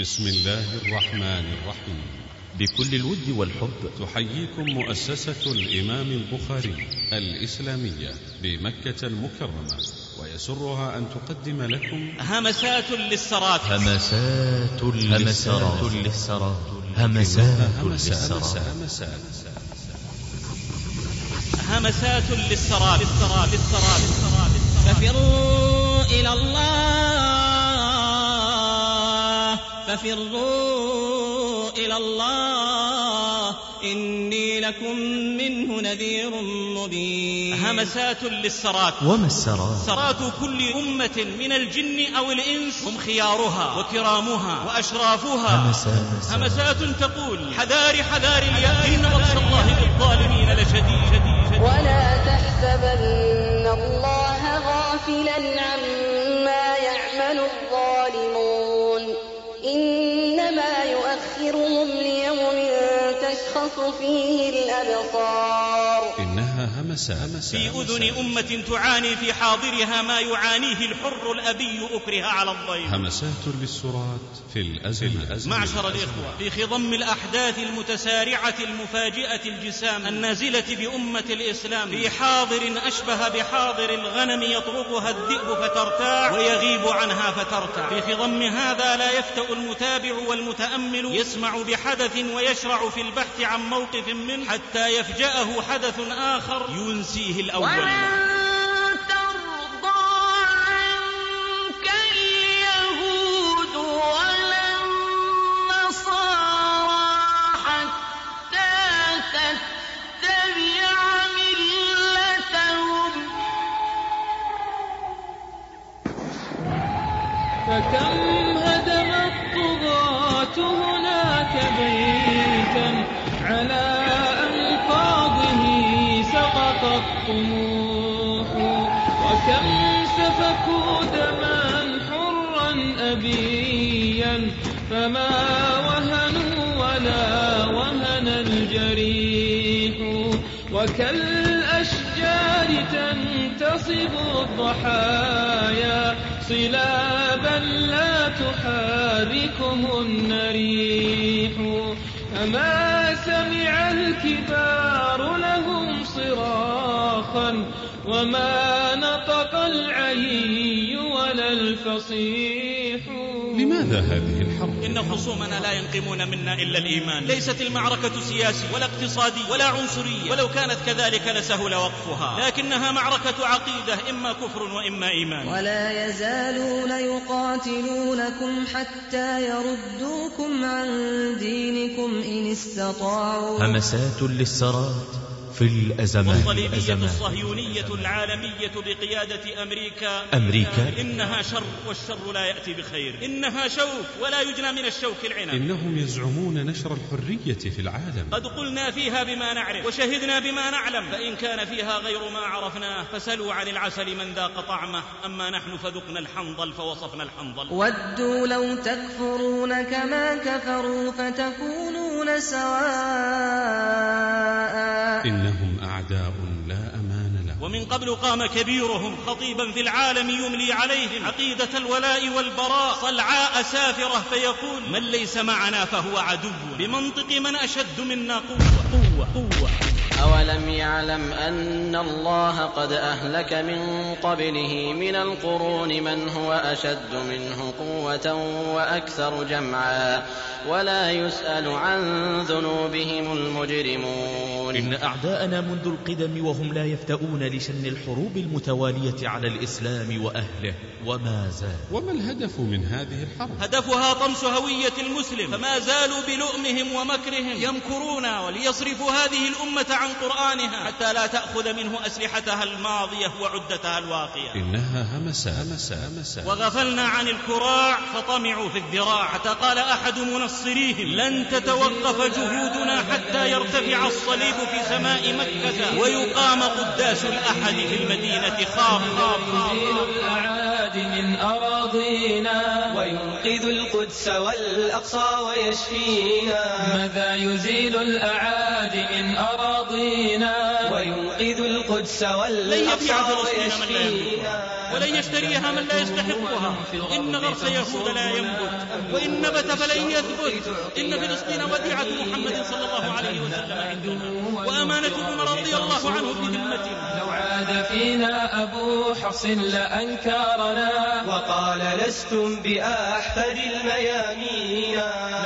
بسم الله الرحمن الرحيم. بكل الود والحب. تحييكم مؤسسة الإمام البخاري الإسلامية بمكة المكرمة ويسرها أن تقدم لكم همسات للسرات همسات همسات للسرات همسات همسات للسرات همسات همسات للسرات للسرات للسرات ففروا إلى الله ففروا إلى الله. إني لكم منه نذير مبين. همسات للسرات. وما السرات؟ سرات كل أمة من الجن أو الإنس هم خيارها وكرامها وأشرافها. همسات همسات تقول حذار حذار الياء إن بطش الله بالظالمين لشديد. ولا تحسبن الله غافلا عما يعمل الظالمون. إنما يؤخرهم ليوم تشخص فيه الأبصار. همسات في أذن أمة تعاني في حاضرها ما يعانيه الحر الأبي أكره على الضيف. همسات للسرات في الأزمة معشر الإخوة. في خضم الأحداث المتسارعة المفاجئة الجسام. النازلة بأمة الإسلام. في حاضر أشبه بحاضر الغنم يطرقها الذئب فترتاع ويغيب عنها فترتع في خضم هذا لا يفتأ المتابع والمتأمل. يسمع بحدث ويشرع في البحث عن موقف منه. حتى يفجأه حدث آخر. ينسيه الأول. ولن ترضى عنك اليهود ولا النصارى حتى تتبع ملتهم. فكم هدم الطغاة هناك بيتا على الطموح وكم سفكوا دما حرا أبيا فما وهنوا ولا وهن الجريح. وكالأشجار تنتصب الضحايا صلابا لا تحركهن ريح فما سمع الكبار لهم وما نطق العلي ولا الفصيح. لماذا هذه الحرب؟ إن خصومنا لا ينقمون منا إلا الإيمان. ليست المعركة سياسي ولا اقتصادي ولا عنصرية ولو كانت كذلك لسهل وقفها. لكنها معركة عقيدة إما كفر وإما إيمان. ولا يزالون يقاتلونكم حتى يردوكم عن دينكم إن استطاعوا. همسات للسرات. في الأزمات والصليبية. الصهيونية العالمية بقيادة أمريكا. أمريكا. إنها شر والشر لا يأتي بخير. إنها شوك ولا يجنى من الشوك العنب. إنهم يزعمون نشر الحرية في العالم. قد قلنا فيها بما نعرف وشهدنا بما نعلم. فإن كان فيها غير ما عرفناه فسلوا عن العسل من ذاق طعمه. أما نحن فذقنا الحنظل فوصفنا الحنظل. ودوا لو تكفرون كما كفروا فتكونون سواء. إنهم أعداء لا أمان لهم. ومن قبل قام كبيرهم خطيبا في العالم يملي عليهم عقيدة الولاء والبراء صلعاء سافرة فيقول من ليس معنا فهو عدو بمنطق من أشد منا قوة قوة قوة. أولم يعلم أن الله قد أهلك من قبله من القرون من هو أشد منه قوة وأكثر جمعا ولا يسأل عن ذنوبهم المجرمون إن أعداءنا منذ القدم وهم لا يفتؤون لشن الحروب المتوالية على الإسلام وأهله. وما زال وما الهدف من هذه الحرب هدفها طمس هوية المسلم. فما زالوا بلؤمهم ومكرهم. يمكرون وليصرفوا هذه الأمة عن قرآنها حتى لا تأخذ منه أسلحتها الماضية وعدتها الواقية. إنها همسة. همسة. همسة. وغفلنا عن الكراع فطمعوا في الذراع. حتى قال أحد منصريهم لن تتوقف جهودنا حتى يرتفع الصليب في سماء مكة ويقام قداس الأحد في المدينة خاف خاف خاف يزيل الأعادي من أراضينا وينقذ القدس والأقصى ويشفينا. ماذا يزيل الأعادي من أراضينا وينقذ القدس والأقصى يبيع ولن يشتريها من لا يستحقها. إن غرس يهود لا ينبت وإن نبت فلن يثبت. إن فلسطين وديعة محمد صلى الله عليه وسلم عندنا. وأمانة عمر رضي الله عنه في ذمتنا لو عاد فينا أبو حفص لأنكرنا وقال لستم بأحفد الميامين.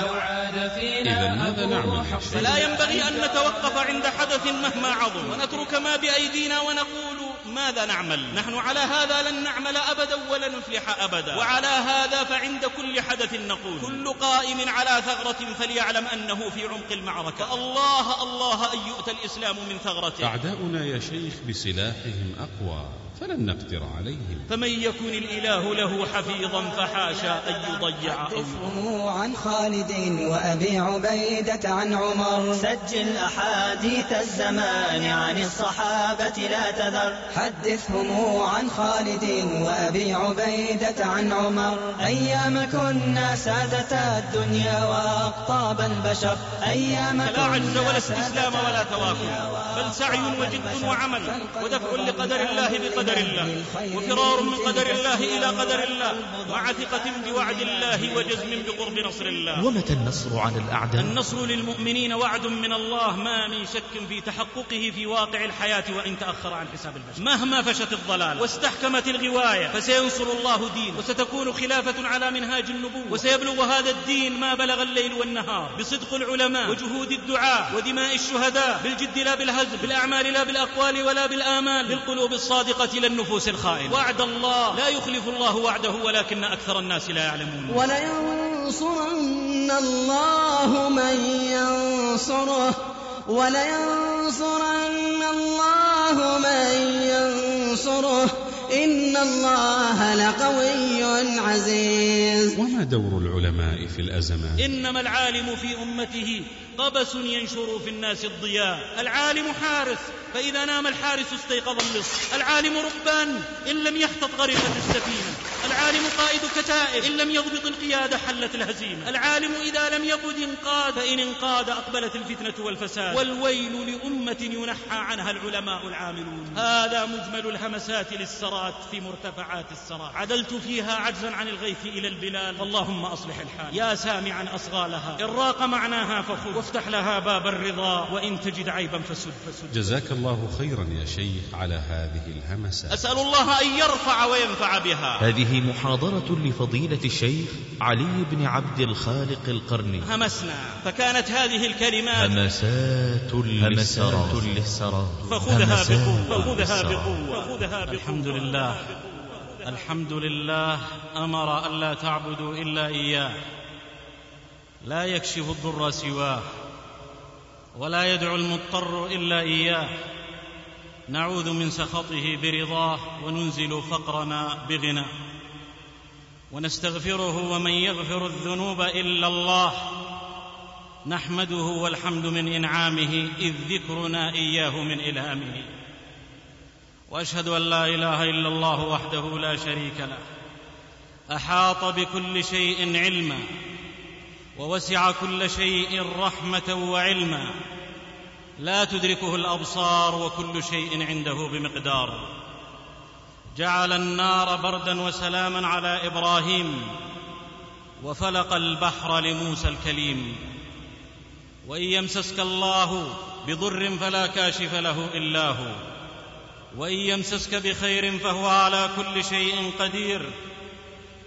لو عاد فينا أبو؟ حفص فلا ينبغي أن نتوقف عند حدث مهما عظم. ونترك ما بأيدينا ونقول ماذا نعمل؟ نحن على هذا لن نعمل أبدا ولن نفلح أبدا. وعلى هذا فعند كل حدث نقول كل قائم على ثغرة فليعلم أنه في عمق المعركة. الله الله أن يؤتى الإسلام من ثغرته. أعداؤنا يا شيخ بسلاحهم أقوى. فلن نقدر عليهم. فمن يكن الإله له حفيظا فحاشا أن يضيع حدثهم عن خالد وأبي عبيدة عن عمر. سجل أحاديث الزمان عن الصحابة لا تذر. حدثهم عن خالد وأبي عبيدة عن عمر. أيام كنا سادة الدنيا وأقطاب البشر. أيام لا عجز ولا استسلام ولا تواكل بل سعي وجد وعمل ودفع لقدر الله بقدر الله وفرار من قدر الله إلى قدر الله مع ثقة بوعد الله وجزم بقرب نصر الله. ومتى النصر على الأعداء؟ النصر للمؤمنين وعد من الله ما من شك في تحققه في واقع الحياة وإن تأخر عن حساب البشر. مهما فشت الضلال واستحكمت الغواية فسينصر الله دينه. وستكون خلافة على منهاج النبوة. وسيبلغ هذا الدين ما بلغ الليل والنهار. بصدق العلماء وجهود الدعاة ودماء الشهداء بالجد لا بالهزل بالأعمال لا بالأقوال ولا بالآمال بالقلوب الصادقة لا النفوس الخائنة. وعد الله. لا يخلف الله وعده ولكن أكثر الناس لا يعلمون. ولينصرن الله من ينصره. ولينصرن الله من ينصره. إن الله لقوي عزيز. وما دور العلماء في الأزمات؟ إنما العالم في أمته. قبس ينشر في الناس الضياء. العالم حارس. فإذا نام الحارس استيقظ اللص العالم ربان إن لم يخطط غرقت السفينة. العالم قائد كتائب. إن لم يضبط القيادة حلت الهزيمة. العالم إذا لم يقد انقاد فإن انقاد أقبلت الفتنة والفساد. والويل لأمة ينحى عنها العلماء العاملون. هذا مجمل الهمسات للسرات في مرتفعات السرات. عدلت فيها عجزا عن الغيث إلى البلاد. فاللهم أصلح الحال. يا سامعا أصغالها. إن راق معناها فخذ. وافتح لها باب الرضا. وإن تجد عيبا فسد فسد. جزاك الله خيرا يا شيخ على هذه الهمسات. أسأل الله أن يرفع وينفع بها. هذه محاضرة لفضيلة الشيخ علي بن عبد الخالق القرني. همسنا فكانت هذه الكلمات همسات للسرات فخذها بقوة. فخذها. بقوة. فخذها بقوة. الحمد لله. الحمد لله. أمر ألا تعبدوا إلا إياه. لا يكشف الضر سواه. ولا يدعو المضطر إلا إياه. نعوذ من سخطه برضاه وننزل فقرنا بغناه. ونستغفره ومن يغفر الذنوب إلا الله نحمده والحمد من إنعامه إذ ذكرنا إياه من إلهامه وأشهد أن لا إله إلا الله وحده لا شريك له أحاط بكل شيء علما ووسع كل شيء رحمة وعلما لا تدركه الأبصار وكل شيء عنده بمقدار جعل النار بردا وسلاما على إبراهيم وفلق البحر لموسى الكليم. وإن يمسسك الله بضر فلا كاشف له إلا هو. وإن يمسسك بخير فهو على كل شيء قدير.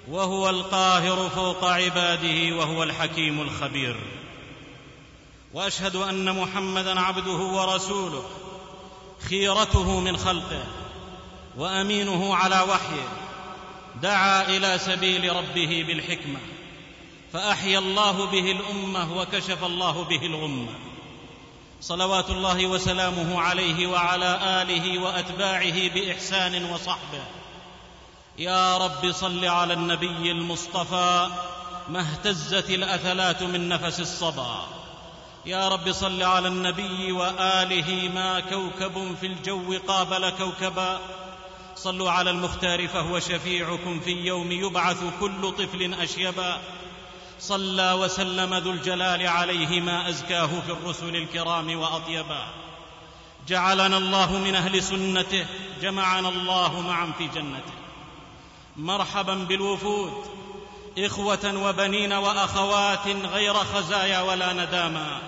وهو القاهر فوق عباده وهو الحكيم الخبير. وأشهد أن محمدا عبده ورسوله خيرته من خلقه. وأمينه على وحيه دعا إلى سبيل ربه بالحكمة فأحيا الله به الأمة وكشف الله به الغمة. صلوات الله وسلامه عليه وعلى آله وأتباعه بإحسان وصحبه. يا رب صل على النبي المصطفى ما اهتزت الأثلات من نفس الصبا. يا رب صل على النبي وآله ما كوكب في الجو قابل كوكبا. صلوا على المختار فهو شفيعكم في يوم يبعث كل طفل أشيبا. صلى وسلم ذو الجلال عليه ما أزكاه في الرسل الكرام وأطيبا. جعلنا الله من أهل سنته جمعنا الله معا في جنته. مرحبا بالوفود إخوة وبنين وأخوات غير خزايا ولا نداما.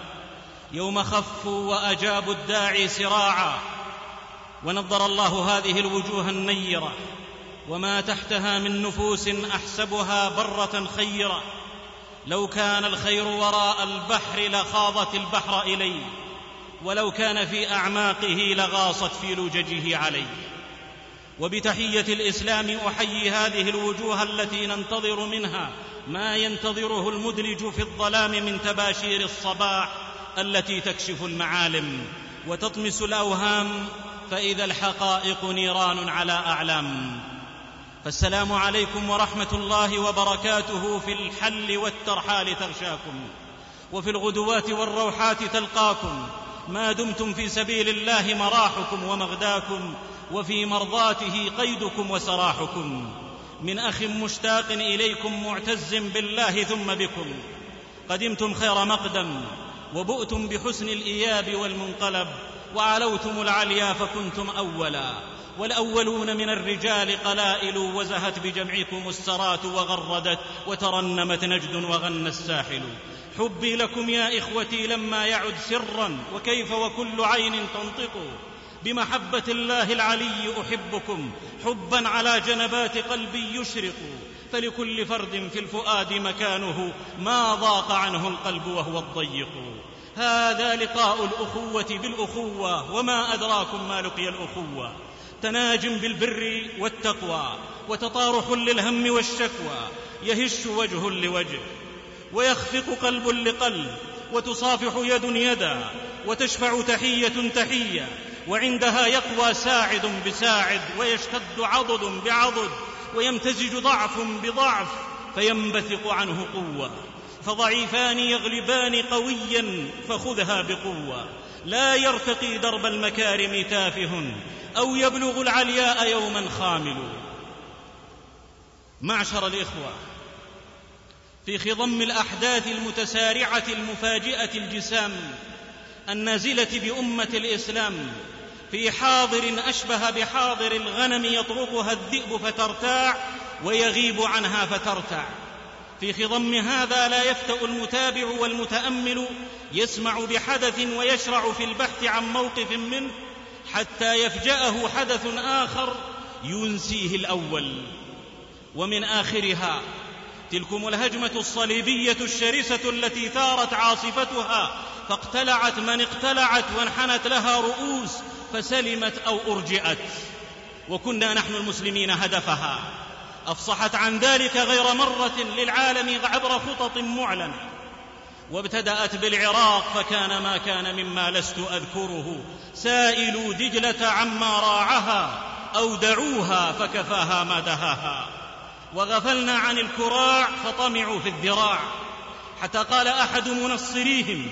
يوم خفوا وأجابوا الداعي سراعا. ونضر الله هذه الوجوه النيرة وما تحتها من نفوس أحسبها برة خيرة. لو كان الخير وراء البحر لخاضت البحر اليه ولو كان في أعماقه لغاصت في لججه عليه وبتحية الإسلام أحيي هذه الوجوه التي ننتظر منها ما ينتظره المدلج في الظلام من تباشير الصباح التي تكشف المعالم وتطمس الأوهام فإذا الحقائق نيران على اعلام فالسلام عليكم ورحمة الله وبركاته في الحل والترحال تغشاكم وفي الغدوات والروحات تلقاكم. ما دمتم في سبيل الله مراحكم ومغداكم وفي مرضاته قيدكم وسراحكم. من أخ مشتاق إليكم معتز بالله ثم بكم. قدمتم خير مقدم وبؤتم بحسن الإياب والمنقلب. وعلوتم العليا فكنتم أولا. والأولون من الرجال قلائل وزهت بجمعكم السرات وغردت وترنمت نجد وغنى الساحل. حبي لكم يا إخوتي لما يعد سرا وكيف وكل عين تنطق. بمحبة الله العلي أحبكم. حبا على جنبات قلبي يشرق. فلكل فرد في الفؤاد مكانه ما ضاق عنه القلب وهو الضيق. هذا لقاء الأخوة بالأخوة وما أدراكم ما لقي الأخوة. تناج بالبر والتقوى وتطارح للهم والشكوى. يهش وجه لوجه ويخفق قلب لقلب وتصافح يد يدا وتشفع تحية تحية. وعندها يقوى ساعد بساعد ويشتد عضد بعضد ويمتزج ضعف بضعف فينبثق عنه قوة. فضعيفان يغلبان قويا فخذها بقوة. لا يرتقي درب المكارم تافه أو يبلغ العلياء يوما خامل. معشر الإخوة في خضم الأحداث المتسارعة المفاجئة الجسام النازلة بأمة الإسلام في حاضر أشبه بحاضر الغنم يطرقها الذئب فترتاع ويغيب عنها فترتع في خضم هذا لا يفتأ المتابع والمتأمل يسمع بحدث ويشرع في البحث عن موقف منه حتى يفجأه حدث آخر ينسيه الأول. ومن آخرها تلكم الهجمة الصليبية الشرسة التي ثارت عاصفتها فاقتلعت من اقتلعت وانحنت لها رؤوس فسلمت أو أرجئت. وكنا نحن المسلمين هدفها. أفصحت عن ذلك غير مرة للعالم عبر خطط معلنة وابتدأت بالعراق فكان ما كان مما لست أذكره. سائلوا دجلة عما راعها أو دعوها فكفاها ما دهاها. وغفلنا عن الكراع فطمعوا في الذراع. حتى قال أحد منصريهم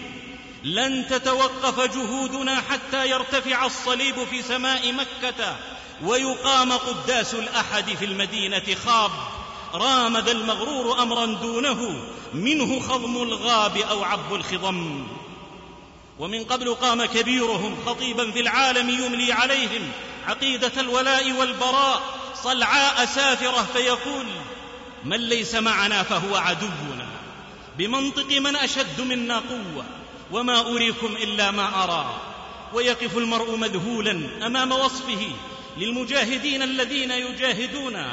لن تتوقف جهودنا حتى يرتفع الصليب في سماء مكة ويقام قداس الأحد في المدينة خاب رام ذا المغرور امرا دونه منه خضم الغاب أو عب الخضم. ومن قبل قام كبيرهم خطيبا في العالم يملي عليهم عقيدة الولاء والبراء صلعاء سافرة فيقول من ليس معنا فهو عدونا بمنطق من أشد منا قوة وما أريكم إلا ما أرى ويقف المرء مذهولا أمام وصفه للمجاهدين الذين يجاهدون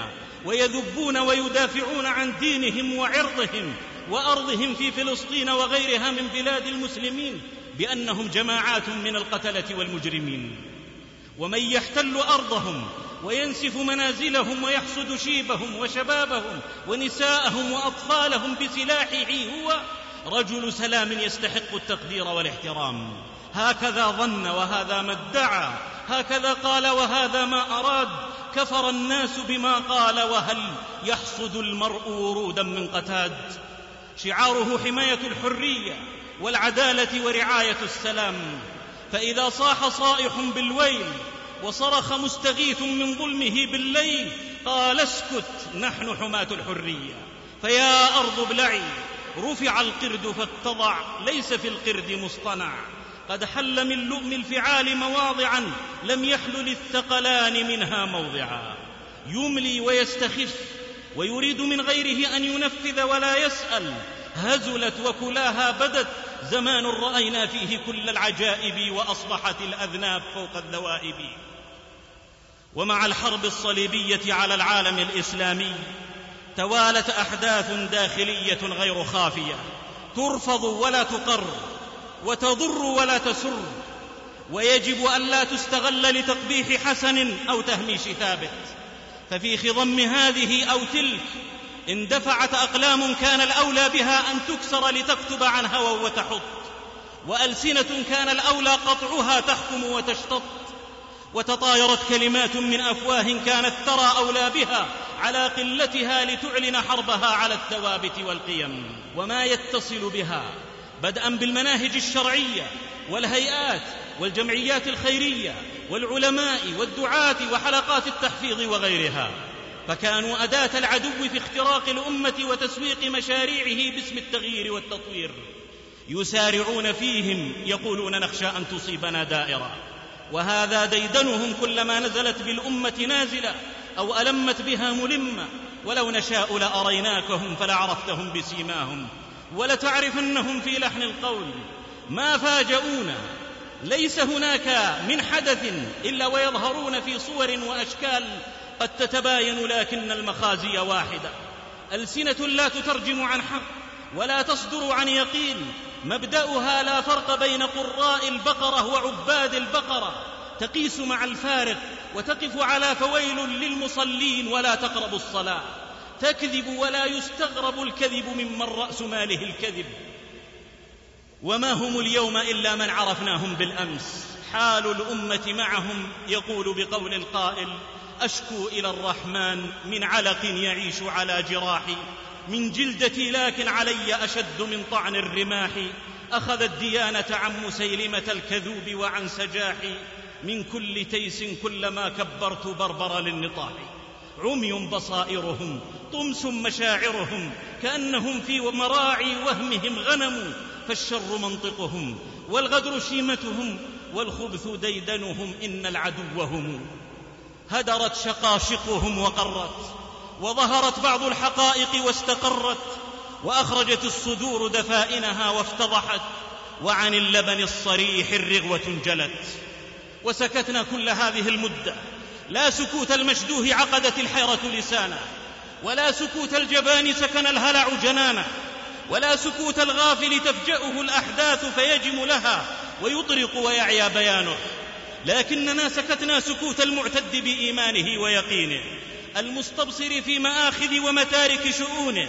ويذبون ويدافعون عن دينهم وعرضهم وأرضهم في فلسطين وغيرها من بلاد المسلمين بأنهم جماعات من القتلة والمجرمين. ومن يحتل أرضهم وينسف منازلهم ويحصد شيبهم وشبابهم ونساءهم وأطفالهم بسلاحه هو رجل سلام يستحق التقدير والاحترام. هكذا ظن وهذا ما ادعى هكذا قال وهذا ما أراد. كفر الناس بما قال وهل يحصد المرء ورودا من قتاد. شعاره حماية الحرية والعدالة ورعاية السلام. فإذا صاح صائح بالويل وصرخ مستغيث من ظلمه بالليل قال اسكت نحن حماة الحرية. فيا أرض ابلعي رفع القرد فاتضع ليس في القرد مصطنع. قد حل من لؤم الفعال مواضعا لم يحلل الثقلان منها موضعا. يملي ويستخف ويريد من غيره أن ينفذ ولا يسأل. هزلت وكلاها بدت. زمان رأينا فيه كل العجائب وأصبحت الأذناب فوق الذوائب. ومع الحرب الصليبية على العالم الإسلامي توالت أحداث داخلية غير خافية. ترفض ولا تقر. وتضر ولا تسر ويجب الا تستغل لتقبيح حسن أو تهميش ثابت. ففي خضم هذه أو تلك اندفعت أقلام كان الأولى بها أن تكسر لتكتب عن هوى وتحط. وألسنة كان الأولى قطعها تحكم وتشتط. وتطايرت كلمات من أفواه كانت ترى أولى بها على قلتها لتعلن حربها على الثوابت والقيم. وما يتصل بها بدءا بالمناهج الشرعية والهيئات والجمعيات الخيرية والعلماء والدعاة وحلقات التحفيظ وغيرها. فكانوا أداة العدو في اختراق الأمة وتسويق مشاريعه باسم التغيير والتطوير. يسارعون فيهم يقولون نخشى أن تصيبنا دائرة. وهذا ديدنهم كلما نزلت بالأمة نازلة أو ألمت بها ملمة. ولو نشاء لأريناكهم فلعرفتهم بسيماهم. ولتعرفنهم في لحن القول. ما فاجؤونا ليس هناك من حدث إلا ويظهرون في صور وأشكال قد تتباين لكن المخازي واحدة ألسنة لا تترجم عن حق ولا تصدر عن يقين. مبدأها لا فرق بين قراء البقرة وعباد البقرة. تقيس مع الفارق وتقف على فويل للمصلين ولا تقرب الصلاة. تكذب ولا يستغرب الكذب ممن رأس ماله الكذب. وما هم اليوم إلا من عرفناهم بالأمس. حال الأمة معهم يقول بقول القائل أشكو إلى الرحمن من علق يعيش على جراحي. من جلدتي لكن علي أشد من طعن الرماح. أخذ الديانة عن مسيلمة الكذوب وعن سجاحي. من كل تيس كلما كبرت بربر للنطاح. عمي بصائرهم طمس مشاعرهم كأنهم في مراعي وهمهم غنم فالشر منطقهم والغدر شيمتهم والخبث ديدنهم إن العدو هم. هدرت شقاشقهم وقرت وظهرت بعض الحقائق واستقرت وأخرجت الصدور دفائنها وافتضحت وعن اللبن الصريح الرغوة انجلت. وسكتنا كل هذه المدة لا سكوت المشدوه عقدت الحيرة لسانه ولا سكوت الجبان سكن الهلع جنانه ولا سكوت الغافل تفجأه الأحداث فيجم لها ويطرق ويعيا بيانه. لكننا سكتنا سكوت المعتد بإيمانه ويقينه المستبصر في مآخذ ومتارك شؤونه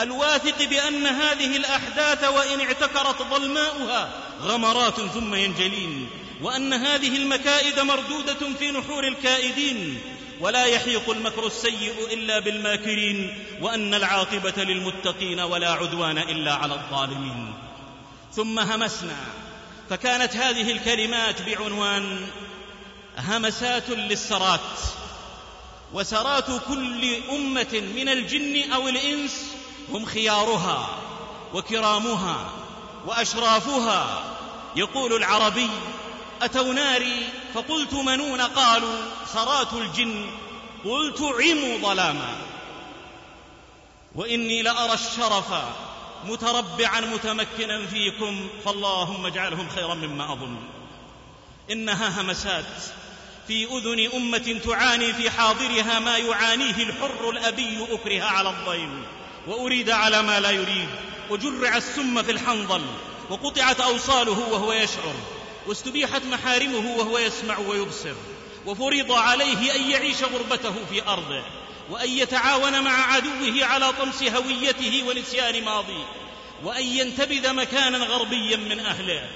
الواثق بأن هذه الأحداث وإن اعتكرت ظلماؤها غمرات ثم ينجلين وأن هذه المكائد مردودة في نحور الكائدين ولا يحيق المكر السيء إلا بالماكرين وأن العاقبة للمتقين ولا عدوان إلا على الظالمين. ثم همسنا فكانت هذه الكلمات بعنوان همسات للسرات وسرات كل أمة من الجن أو الإنس هم خيارها وكرامها وأشرافها. يقول العربي اتوا ناري فقلت منون قالوا سرات الجن. قلت عموا ظلاما. وإني لأرى الشرف متربعا متمكنا فيكم فاللهم اجعلهم خيرا مما أظن. إنها همسات في أذن أمة تعاني في حاضرها ما يعانيه الحر الأبي اكره على الضيم. وأريد على ما لا يريد. وجرع السم في الحنظل وقطعت أوصاله وهو يشعر. واستبيحت محارمه وهو يسمع ويبصر وفرض عليه أن يعيش غربته في أرضه وأن يتعاون مع عدوه على طمس هويته ونسيان ماضيه وأن ينتبذ مكانا غربيا من أهله.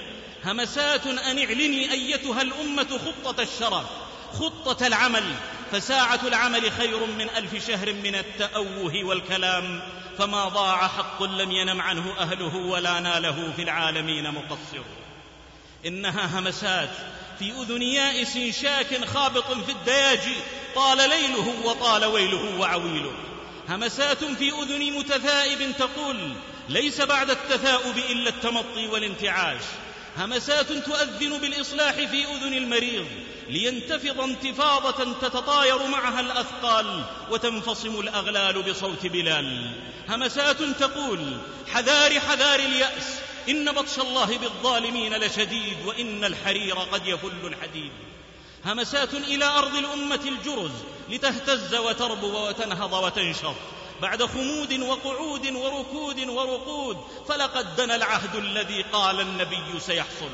همسات أن اعلني أيتها الأمة خطة الشرف خطة العمل فساعة العمل خير من ألف شهر من التأوه والكلام فما ضاع حق لم ينم عنه أهله ولا ناله في العالمين مقصر. إنها همسات في أذن يائس شاك خابط في الدياجي طال ليله وطال ويله وعويله همسات في أذن متثائب تقول ليس بعد التثاؤب إلا التمطي والانتعاش. همسات تؤذن بالإصلاح في أذن المريض لينتفض انتفاضة تتطاير معها الأثقال وتنفصم الأغلال بصوت بلال. همسات تقول حذار حذار اليأس إن بطش الله بالظالمين لشديد وإن الحرير قد يفل الحديد. همسات إلى أرض الأمة الجرز لتهتز وتربو وتنهض وتنشط بعد خمود وقعود وركود ورقود فلقد دنا العهد الذي قال النبي سيحصل.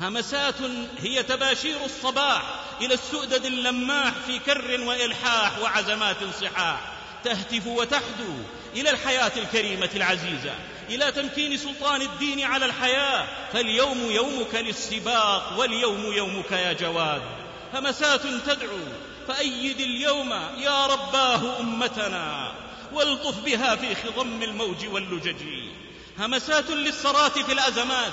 همسات هي تباشير الصباح إلى السؤدد اللماح في كر وإلحاح وعزمات صحاح. تهتف وتحدو إلى الحياة الكريمة العزيزة إلى تمكين سلطان الدين على الحياة. فاليوم يومك للسباق واليوم يومك يا جواد. همسات تدعو فأيد اليوم يا رباه أمتنا. والطف بها في خضم الموج واللجج. همسات للصرات في الأزمات.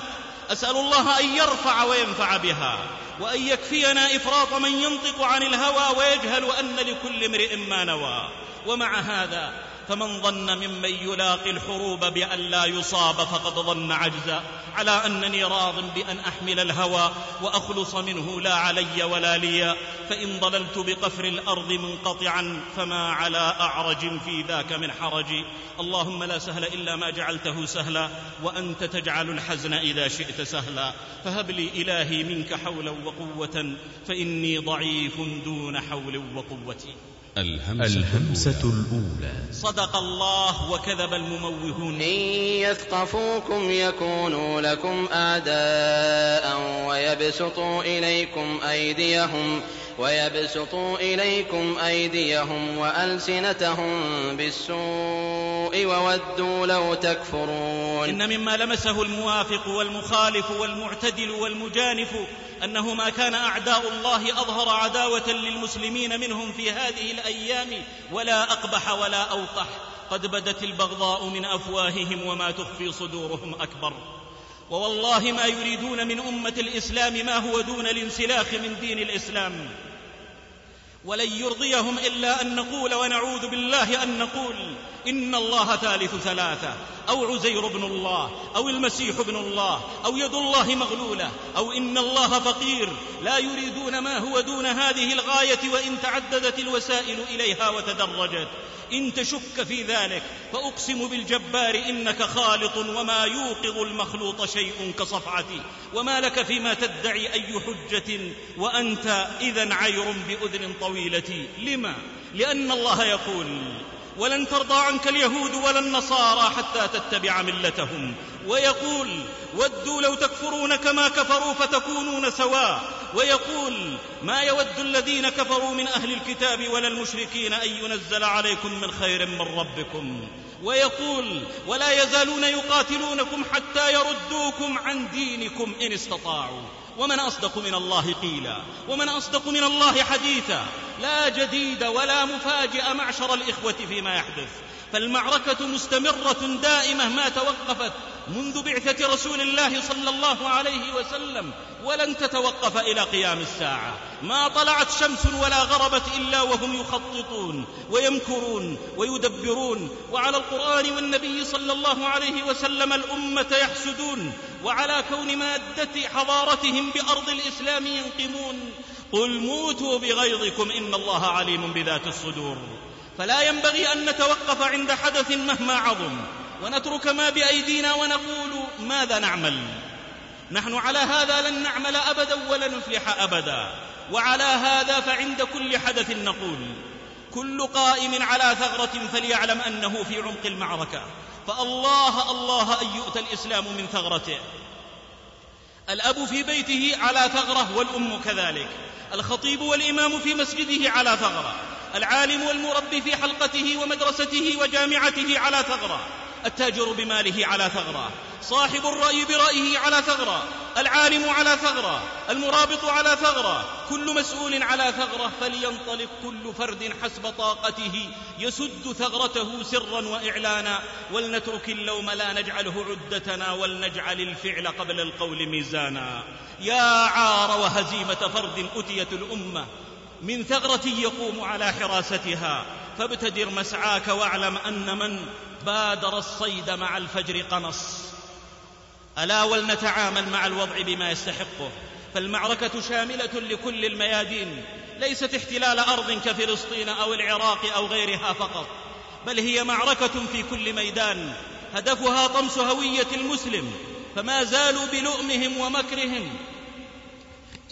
أسأل الله أن يرفع وينفع بها وأن يكفينا إفراط من ينطق عن الهوى ويجهل أن لكل امرئ ما نوى. ومع هذا فمن ظن ممن يلاقي الحروب بأن لا يصاب فقد ظن عجزا. على أنني راض بأن أحمل الهوى وأخلص منه لا علي ولا لي فإن ضللت بقفر الأرض منقطعا فما على أعرج في ذاك من حرج. اللهم لا سهل إلا ما جعلته سهلا وأنت تجعل الحزن إذا شئت سهلا. فهب لي إلهي منك حولا وقوة فإني ضعيف دون حول وقوتي الهمسة, الهمسة الأولى. صدق الله وكذب المموهون. إن يثقفوكم يكونوا لكم أعداء ويبسطوا إليكم أيديهم ويبسطوا إليكم أيديهم وألسنتهم بالسوء وودوا لو تكفرون. إن مما لمسه الموافق والمخالف والمعتدل والمجانف أنه ما كان أعداء الله أظهر عداوة للمسلمين منهم في هذه الأيام ولا أقبح ولا أوقح قد بدت البغضاء من أفواههم وما تخفي صدورهم أكبر. ووالله ما يريدون من أمة الإسلام ما هو دون الانسلاخ من دين الإسلام. ولن يرضيهم إلا أن نقول ونعوذ بالله أن نقول إن الله ثالث ثلاثة أو عزير بن الله أو المسيح بن الله أو يد الله مغلولة أو إن الله فقير لا يريدون ما هو دون هذه الغاية وإن تعددت الوسائل إليها وتدرجت. إن تشك في ذلك فأقسم بالجبار إنك خالط وما يوقظ المخلوط شيء كصفعتي وما لك فيما تدعي أي حجة وأنت إذا عير بأذن طويلة لما؟ لأن الله يقول ولن ترضى عنك اليهود ولا النصارى حتى تتبع ملتهم ويقول ودوا لو تكفرون كما كفروا فتكونون سواء. ويقول ما يود الذين كفروا من أهل الكتاب ولا المشركين أن ينزل عليكم من خير من ربكم. ويقول ولا يزالون يقاتلونكم حتى يردوكم عن دينكم إن استطاعوا. ومن أصدق من الله قيلا. ومن أصدق من الله حديثا. لا جديد ولا مفاجئ معشر الإخوة فيما يحدث. فالمعركة مستمرة دائمة ما توقفت منذ بعثة رسول الله صلى الله عليه وسلم ولن تتوقف إلى قيام الساعة. ما طلعت شمس ولا غربت إلا وهم يخططون ويمكرون ويدبرون وعلى القرآن والنبي صلى الله عليه وسلم الأمة يحسدون وعلى كون مادة حضارتهم بأرض الإسلام ينقمون. قل موتوا بغيظكم إن الله عليم بذات الصدور. فلا ينبغي أن نتوقف عند حدث مهما عظم ونترك ما بأيدينا ونقول ماذا نعمل. نحن على هذا لن نعمل أبدا ولن نفلح أبدا. وعلى هذا فعند كل حدث نقول كل قائم على ثغرة فليعلم أنه في عمق المعركة. فالله الله أن يؤتى الإسلام من ثغرته. الأب في بيته على ثغرة والأم كذلك. الخطيب والإمام في مسجده على ثغرة. العالم والمربي في حلقته ومدرسته وجامعته على ثغرة التاجر بماله على ثغرة صاحب الرأي برأيه على ثغرة العالم على ثغرة المرابط على ثغرة كل مسؤول على ثغرة فلينطلق كل فرد حسب طاقته يسد ثغرته سرا وإعلانا ولنترك اللوم لا نجعله عدتنا ولنجعل الفعل قبل القول ميزانا. يا عار وهزيمة فرد أتيت الأمة من ثغرة يقوم على حراستها فابتدر مسعاك واعلم أن من بادر الصيد مع الفجر قنص ألا ولنتعامل مع الوضع بما يستحقه. فالمعركة شاملة لكل الميادين. ليست احتلال أرض كفلسطين أو العراق أو غيرها فقط. بل هي معركة في كل ميدان. هدفها طمس هوية المسلم. فما زالوا بلؤمهم ومكرهم.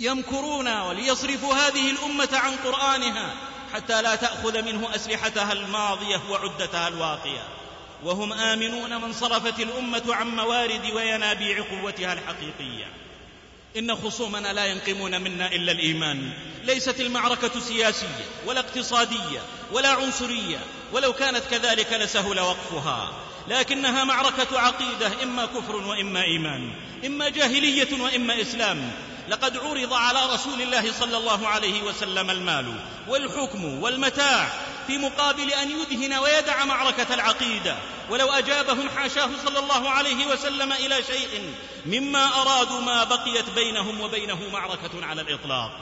يمكرون وليصرفوا هذه الأمة عن قرآنها حتى لا تأخذ منه أسلحتها الماضية وعدتها الواقية. وهم آمنون من صرفت الأمة عن موارد وينابيع قوتها الحقيقية. إن خصومنا لا ينقمون منا إلا الإيمان. ليست المعركة سياسية ولا اقتصادية ولا عنصرية. ولو كانت كذلك لسهل وقفها. لكنها معركة عقيدة إما كفر وإما إيمان. إما جاهلية وإما إسلام. لقد عرض على رسول الله صلى الله عليه وسلم المال والحكم والمتاع في مقابل أن يدهن ويدع معركة العقيدة. ولو أجابهم حاشاه صلى الله عليه وسلم إلى شيء مما أرادوا ما بقيت بينهم وبينه معركة على الإطلاق.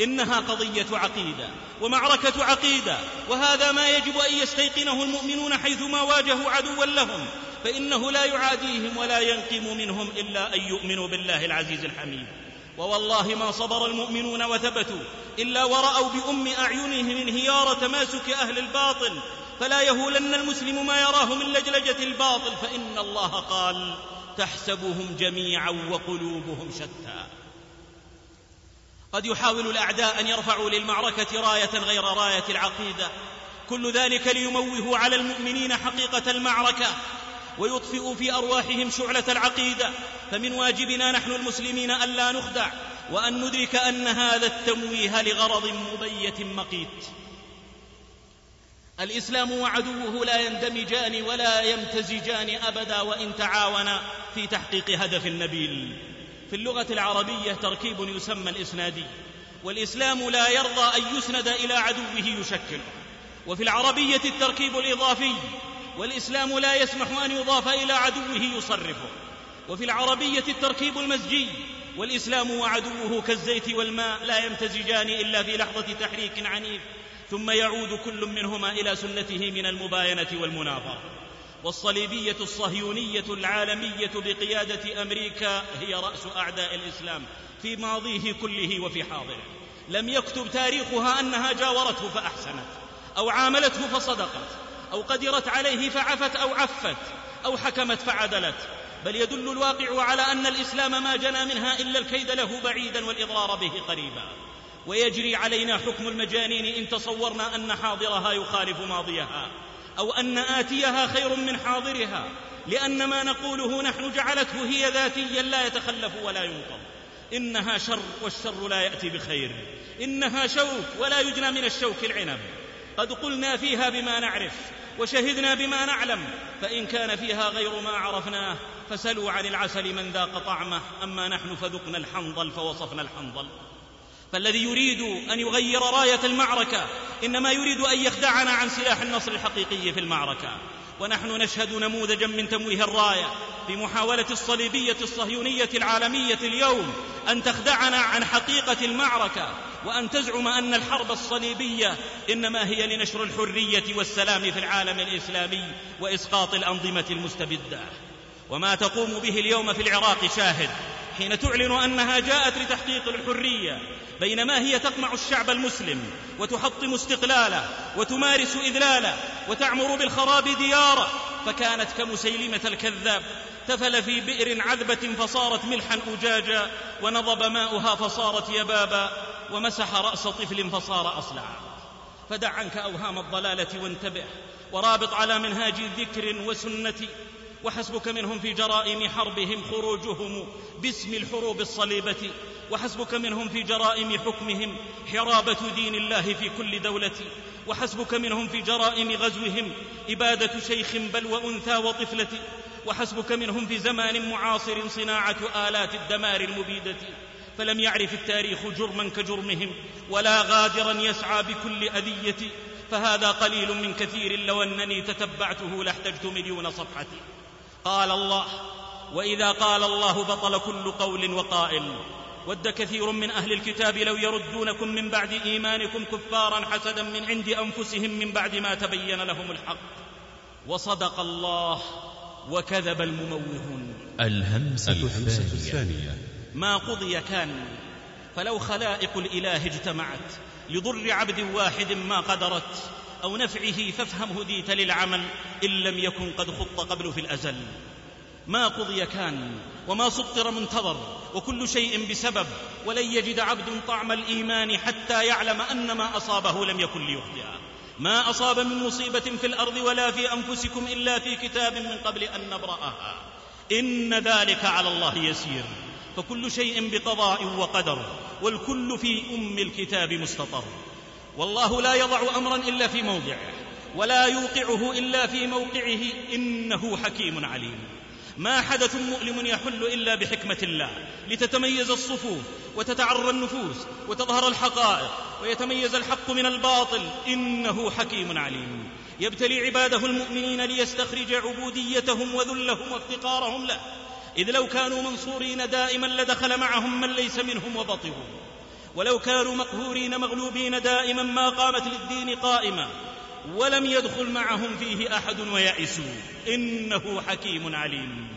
إنها قضية عقيدة ومعركة عقيدة وهذا ما يجب أن يستيقنه المؤمنون حيثما واجهوا عدوا لهم. فإنه لا يعاديهم ولا ينقم منهم إلا أن يؤمنوا بالله العزيز الحميد. ووالله ما صبر المؤمنون وثبتوا إلا ورأوا بأم أعينهم انهيار تماسك أهل الباطل. فلا يهولن المسلم ما يراه من لجلجة الباطل. فإن الله قال تحسبهم جميعا وقلوبهم شتى قد يحاول الأعداء أن يرفعوا للمعركة راية غير راية العقيدة. كل ذلك ليموهوا على المؤمنين حقيقة المعركة. ويطفئوا في أرواحهم شعلة العقيدة. فمن واجبنا نحن المسلمين الا نخدع وأن ندرك أن هذا التمويه لغرض مبيت مقيت. الإسلام وعدوه لا يندمجان ولا يمتزجان أبدا وإن تعاونا في تحقيق هدف نبيل في اللغة العربية تركيب يسمى الإسنادي والإسلام لا يرضى أن يسند إلى عدوه يشكله وفي العربية التركيب الإضافي والإسلام لا يسمح أن يضاف إلى عدوه يصرفه. وفي العربية التركيب المزجي والإسلام وعدوه كالزيت والماء لا يمتزجان إلا في لحظة تحريك عنيف ثم يعود كل منهما إلى سنته من المباينة والمناظره والصليبية الصهيونية العالمية بقيادة أمريكا هي رأس أعداء الإسلام في ماضيه كله وفي حاضره. لم يكتب تاريخها أنها جاورته فأحسنت أو عاملته فصدقت. أو قدرت عليه فعفت أو عفت أو حكمت فعدلت. بل يدل الواقع على أن الإسلام ما جنى منها إلا الكيد له بعيدا والإضرار به قريبا. ويجري علينا حكم المجانين إن تصورنا أن حاضرها يخالف ماضيها أو أن آتيها خير من حاضرها لأن ما نقوله نحن جعلته هي ذاتيا لا يتخلف ولا ينقض. إنها شر والشر لا يأتي بخير. إنها شوك ولا يجنى من الشوك العنب. قد قلنا فيها بما نعرف. وشهدنا بما نعلم فإن كان فيها غير ما عرفناه فسلوا عن العسل من ذاق طعمه أما نحن فذقنا الحنظل فوصفنا الحنظل. فالذي يريد أن يغير راية المعركة إنما يريد أن يخدعنا عن سلاح النصر الحقيقي في المعركة. ونحن نشهد نموذجا من تمويه الراية في محاولة الصليبية الصهيونية العالمية اليوم أن تخدعنا عن حقيقة المعركة. وأن تزعم أن الحرب الصليبية إنما هي لنشر الحرية والسلام في العالم الإسلامي وإسقاط الأنظمة المستبدة. وما تقوم به اليوم في العراق شاهد حين تعلن أنها جاءت لتحقيق الحرية بينما هي تقمع الشعب المسلم وتحطم استقلاله وتمارس إذلاله وتعمر بالخراب دياره فكانت كمسيلمة الكذاب تفل في بئر عذبة فصارت ملحا أجاجا ونضب ماؤها فصارت يبابا ومسح رأس طفل فصار اصلعا فدع عنك أوهام الضلالة وانتبه ورابط على منهاج ذكر وسنة وحسبك منهم في جرائم حربهم خروجهم باسم الحروب الصليبة وحسبك منهم في جرائم حكمهم حرابة دين الله في كل دولة وحسبك منهم في جرائم غزوهم إبادة شيخ بل وأنثى وطفلة وحسبك منهم في زمان معاصر صناعة آلات الدمار المبيدة. فلم يعرف التاريخ جرما كجرمهم ولا غادرا يسعى بكل أذية. فهذا قليل من كثير لو أنني تتبعته لاحتجت مليون صفحة. قال الله وإذا قال الله بطل كل قول وقائل. ود كثير من أهل الكتاب لو يردونكم من بعد إيمانكم كفارا حسدا من عند أنفسهم من بعد ما تبين لهم الحق. وصدق الله. وكذب المموهون. الهمسة, الهمسة الثانية. الثانية. ما قضي كان فلو خلائق الإله اجتمعت لضر عبد واحد ما قدرت أو نفعه فافهم هديت للعمل إن لم يكن قد خط قبل في الأزل. ما قضي كان وما سطر منتظر وكل شيء بسبب ولن يجد عبد طعم الإيمان حتى يعلم أن ما أصابه لم يكن ليخطئه ما أصاب من مصيبة في الأرض ولا في أنفسكم إلا في كتاب من قبل أن نبرأها. إن ذلك على الله يسير. فكل شيء بقضاء وقدر والكل في أم الكتاب مستطر. والله لا يضع أمرا إلا في موضعه ولا يوقعه إلا في موقعه إنه حكيم عليم. ما حدث مؤلم يحل إلا بحكمة الله لتتميز الصفوف وتتعرى النفوس وتظهر الحقائق ويتميز الحق من الباطل إنه حكيم عليم. يبتلي عباده المؤمنين ليستخرج عبوديتهم وذلهم وافتقارهم له. إذ لو كانوا منصورين دائما لدخل معهم من ليس منهم وبطروا ولو كانوا مقهورين مغلوبين دائما ما قامت للدين قائمة. ولم يدخل معهم فيه أحد ويئسوا. إنه حكيم عليم.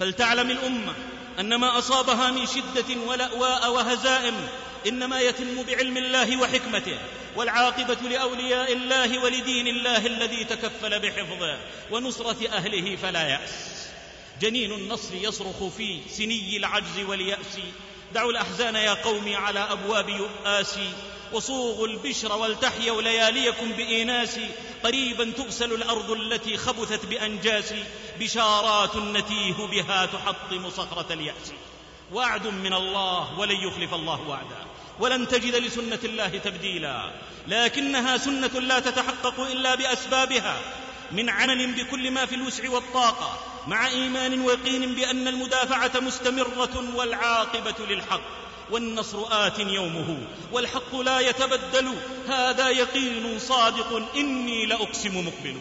فلتعلم الأمة أن ما أصابها من شدة ولاواء وهزائم إنما يتم بعلم الله وحكمته والعاقبة لأولياء الله ولدين الله الذي تكفل بحفظه ونصرة أهله فلا يأس. جنين النصر يصرخ في سني العجز واليأس. دعوا الأحزان يا قومي على أبواب يؤاسي وصوغوا البشر ولتحيوا لياليكم بإيناس قريبا تغسل الأرض التي خبثت بأنجاس بشارات نتيه بها تحطم صخرة اليأس. وعد من الله ولن يخلف الله وعدا ولن تجد لسنة الله تبديلا لكنها سنة لا تتحقق إلا بأسبابها. من عمل بكل ما في الوسع والطاقة مع إيمان ويقين بأن المدافعة مستمرة والعاقبة للحق والنصر آت يومه والحق لا يتبدل هذا يقين صادق إني لأقسم مقبل.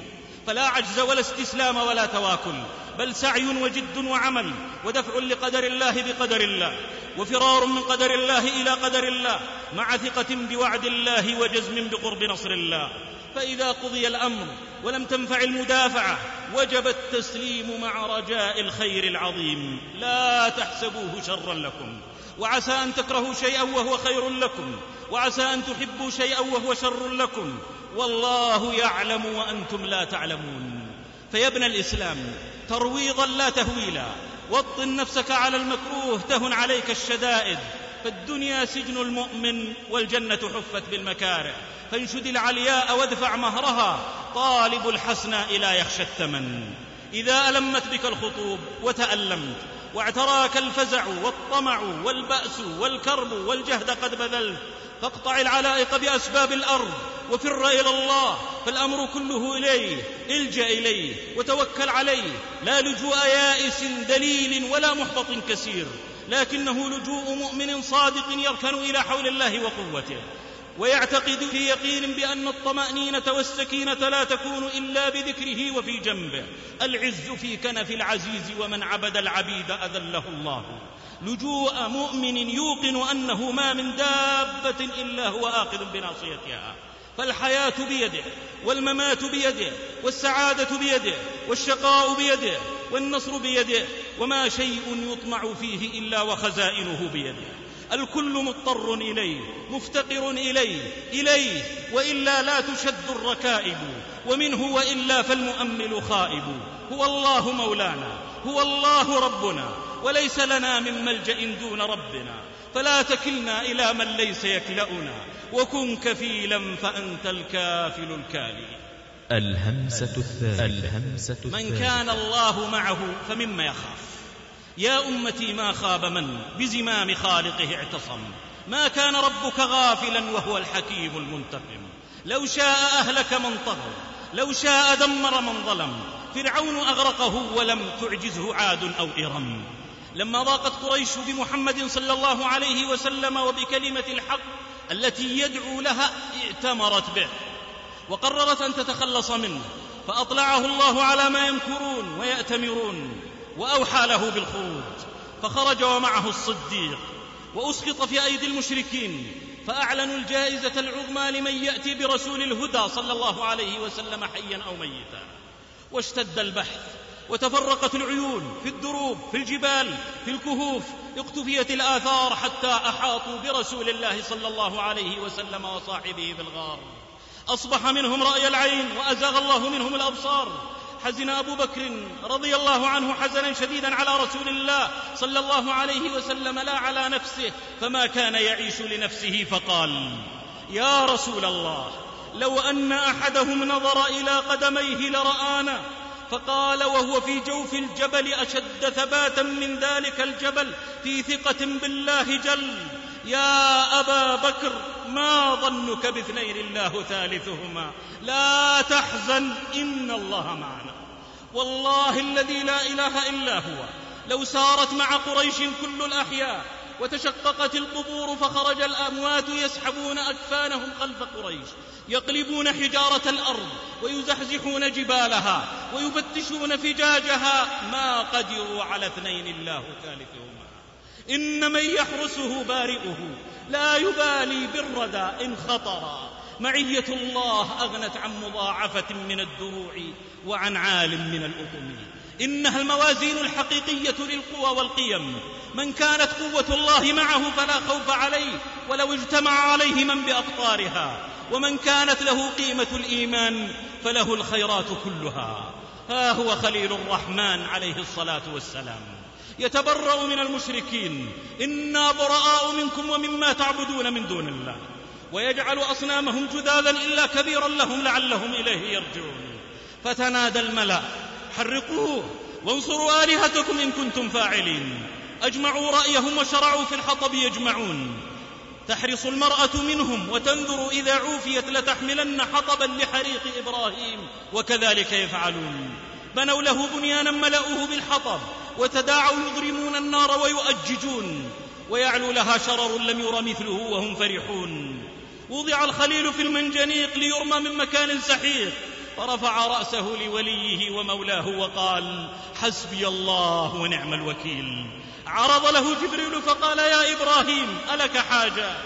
فلا عجز ولا استسلام ولا تواكل بل سعي وجد وعمل ودفع لقدر الله بقدر الله وفرار من قدر الله إلى قدر الله مع ثقة بوعد الله وجزم بقرب نصر الله. فإذا قضي الأمر ولم تنفع المدافعة. وجب التسليم مع رجاء الخير العظيم. لا تحسبوه شرا لكم. وعسى أن تكرهوا شيئا وهو خير لكم. وعسى أن تحبوا شيئا وهو شر لكم. والله يعلم وأنتم لا تعلمون. فيا ابن الإسلام ترويضا لا تهويلا. وطن نفسك على المكروه تهن عليك الشدائد. فالدنيا سجن المؤمن والجنة حفت بالمكاره. فانشد العلياء وادفع مهرها. طالب الحسناء لا يخشى الثمن. إذا ألمت بك الخطوب وتألمت واعتراك الفزع والطمع والبأس والكرب والجهد قد بذلت فاقطع العلائق بأسباب الأرض وفر إلى الله فالأمر كله إليه الجا إليه وتوكل عليه. لا لجوء يائس دليل ولا محبط كثير لكنه لجوء مؤمن صادق يركن إلى حول الله وقوته. ويعتقد في يقين بأن الطمأنينة والسكينة لا تكون إلا بذكره وفي جنبه. العز في كنف العزيز ومن عبد العبيد أذله الله. لجوء مؤمن يوقن أنه ما من دابة إلا هو اخذ بناصيتها. فالحياة بيده والممات بيده والسعادة بيده والشقاء بيده والنصر بيده وما شيء يطمع فيه إلا وخزائنه بيده. الكل مضطر إليه مفتقر إليه إليه وإلا لا تشد الركائب ومنه وإلا فالمؤمل خائب. هو الله مولانا هو الله ربنا وليس لنا من ملجأ دون ربنا. فلا تكلنا إلى من ليس يكلأنا وكن كفيلا فأنت الكافل الكالي الهمسة الثالثة الهمسة من كان الله معه فمما يخاف. يا أمتي ما خاب من بزمام خالقه اعتصم. ما كان ربك غافلا وهو الحكيم المنتقم. لو شاء أهلك من طغى لو شاء دمر من ظلم. فرعون أغرقه ولم تعجزه عاد أو إرم. لما ضاقت قريش بمحمد صلى الله عليه وسلم وبكلمة الحق التي يدعو لها ائتمرت به. وقررت أن تتخلص منه فأطلعه الله على ما يمكرون ويأتمرون. وأوحى له بالخروج فخرج ومعه الصديق وأسقط في أيدي المشركين فأعلنوا الجائزة العظمى لمن يأتي برسول الهدى صلى الله عليه وسلم حيا أو ميتا. واشتد البحث وتفرقت العيون في الدروب في الجبال في الكهوف اقتفيت الآثار حتى أحاطوا برسول الله صلى الله عليه وسلم وصاحبه في الغار. أصبح منهم رأي العين وأزاغ الله منهم الأبصار. حزن أبو بكر رضي الله عنه حزنا شديدا على رسول الله صلى الله عليه وسلم لا على نفسه فما كان يعيش لنفسه فقال يا رسول الله لو أن أحدهم نظر إلى قدميه لرآنا فقال وهو في جوف الجبل أشد ثباتا من ذلك الجبل في ثقة بالله جل يا أبا بكر ما ظنك باثنين الله ثالثهما؟ لا تحزن إن الله معنا. والله الذي لا إله إلا هو. لو سارت مع قريش كل الأحياء وتشققت القبور فخرج الأموات يسحبون أكفانهم خلف قريش يقلبون حجارة الأرض ويزحزحون جبالها ويفتشون فجاجها ما قدروا على اثنين الله ثالثهما. إن من يحرسه بارئه لا يبالي بالردى إن خطرا. معية الله أغنت عن مضاعفة من الدروع وعن عالم من الأطم. إنها الموازين الحقيقية للقوى والقيم. من كانت قوة الله معه فلا خوف عليه ولو اجتمع عليه من بأقطارها. ومن كانت له قيمة الإيمان فله الخيرات كلها. ها هو خليل الرحمن عليه الصلاة والسلام. يتبرأ من المشركين. إنا براء منكم ومما تعبدون من دون الله. ويجعل أصنامهم جذاذا إلا كبيرا لهم لعلهم إليه يرجعون. فتنادى الملأ حرقوه وانصروا آلهتكم إن كنتم فاعلين. أجمعوا رأيهم وشرعوا في الحطب يجمعون. تحرص المرأة منهم وتنذر إذا عوفيت لتحملن حطبا لحريق إبراهيم وكذلك يفعلون. بنوا له بنيانا ملأوه بالحطب وتداعوا يضرمون النار ويؤججون ويعلو لها شرر لم ير مثله وهم فرحون. وضع الخليل في المنجنيق ليرمى من مكان سحيق. فرفع رأسه لوليه ومولاه وقال حسبي الله ونعم الوكيل. عرض له جبريل فقال يا إبراهيم ألك حاجة؟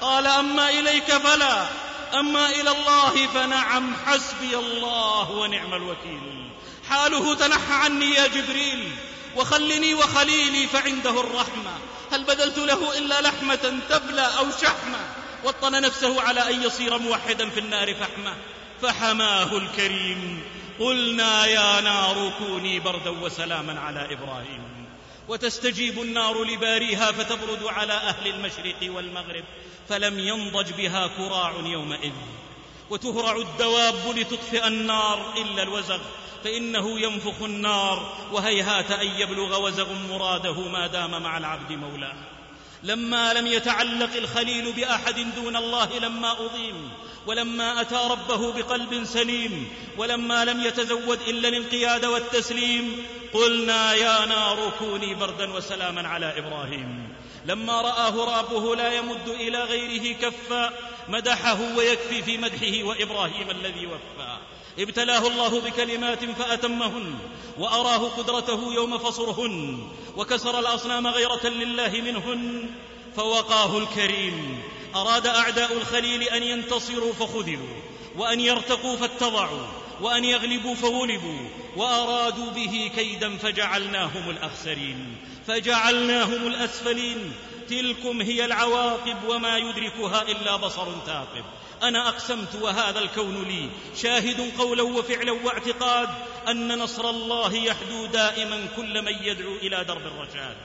قال أما إليك فلا أما إلى الله فنعم حسبي الله ونعم الوكيل. حاله تنحى عني يا جبريل. وخلني وخليلي فعنده الرحمة. هل بذلت له إلا لحمة تبلى أو شحمة؟ وطن نفسه على أن يصير موحدا في النار فحمة. فحماه الكريم. قلنا يا نار كوني بردا وسلاما على إبراهيم. وتستجيب النار لباريها فتبرد على أهل المشرق والمغرب. فلم ينضج بها كراع يومئذ. وتهرع الدواب لتطفئ النار إلا الوزغ فإنه ينفخ النار وهيهات أن يبلغ وزغ مراده ما دام مع العبد مولاه. لما لم يتعلق الخليل بأحد دون الله لما أضيم ولما أتى ربه بقلب سليم ولما لم يتزود إلا الانقياد والتسليم قلنا يا نار كوني بردا وسلاما على إبراهيم. لما رآه ربه لا يمد إلى غيره كفا مدحه ويكفي في مدحه وإبراهيم الذي وفى. ابتلاه الله بكلمات فأتمهن وأراه قدرته يوم فصرهن وكسر الأصنام غيرة لله منهن فوقاه الكريم. أراد أعداء الخليل أن ينتصروا فخذلوا وأن يرتقوا فاتضعوا وأن يغلبوا فغلبوا وأرادوا به كيدا فجعلناهم الأخسرين. فجعلناهم الأسفلين تلكم هي العواقب وما يدركها إلا بصر ثاقب. أنا أقسمت وهذا الكون لي. شاهد قولا وفعلا واعتقاد أن نصر الله يحدو دائما كل من يدعو إلى درب الرشاد.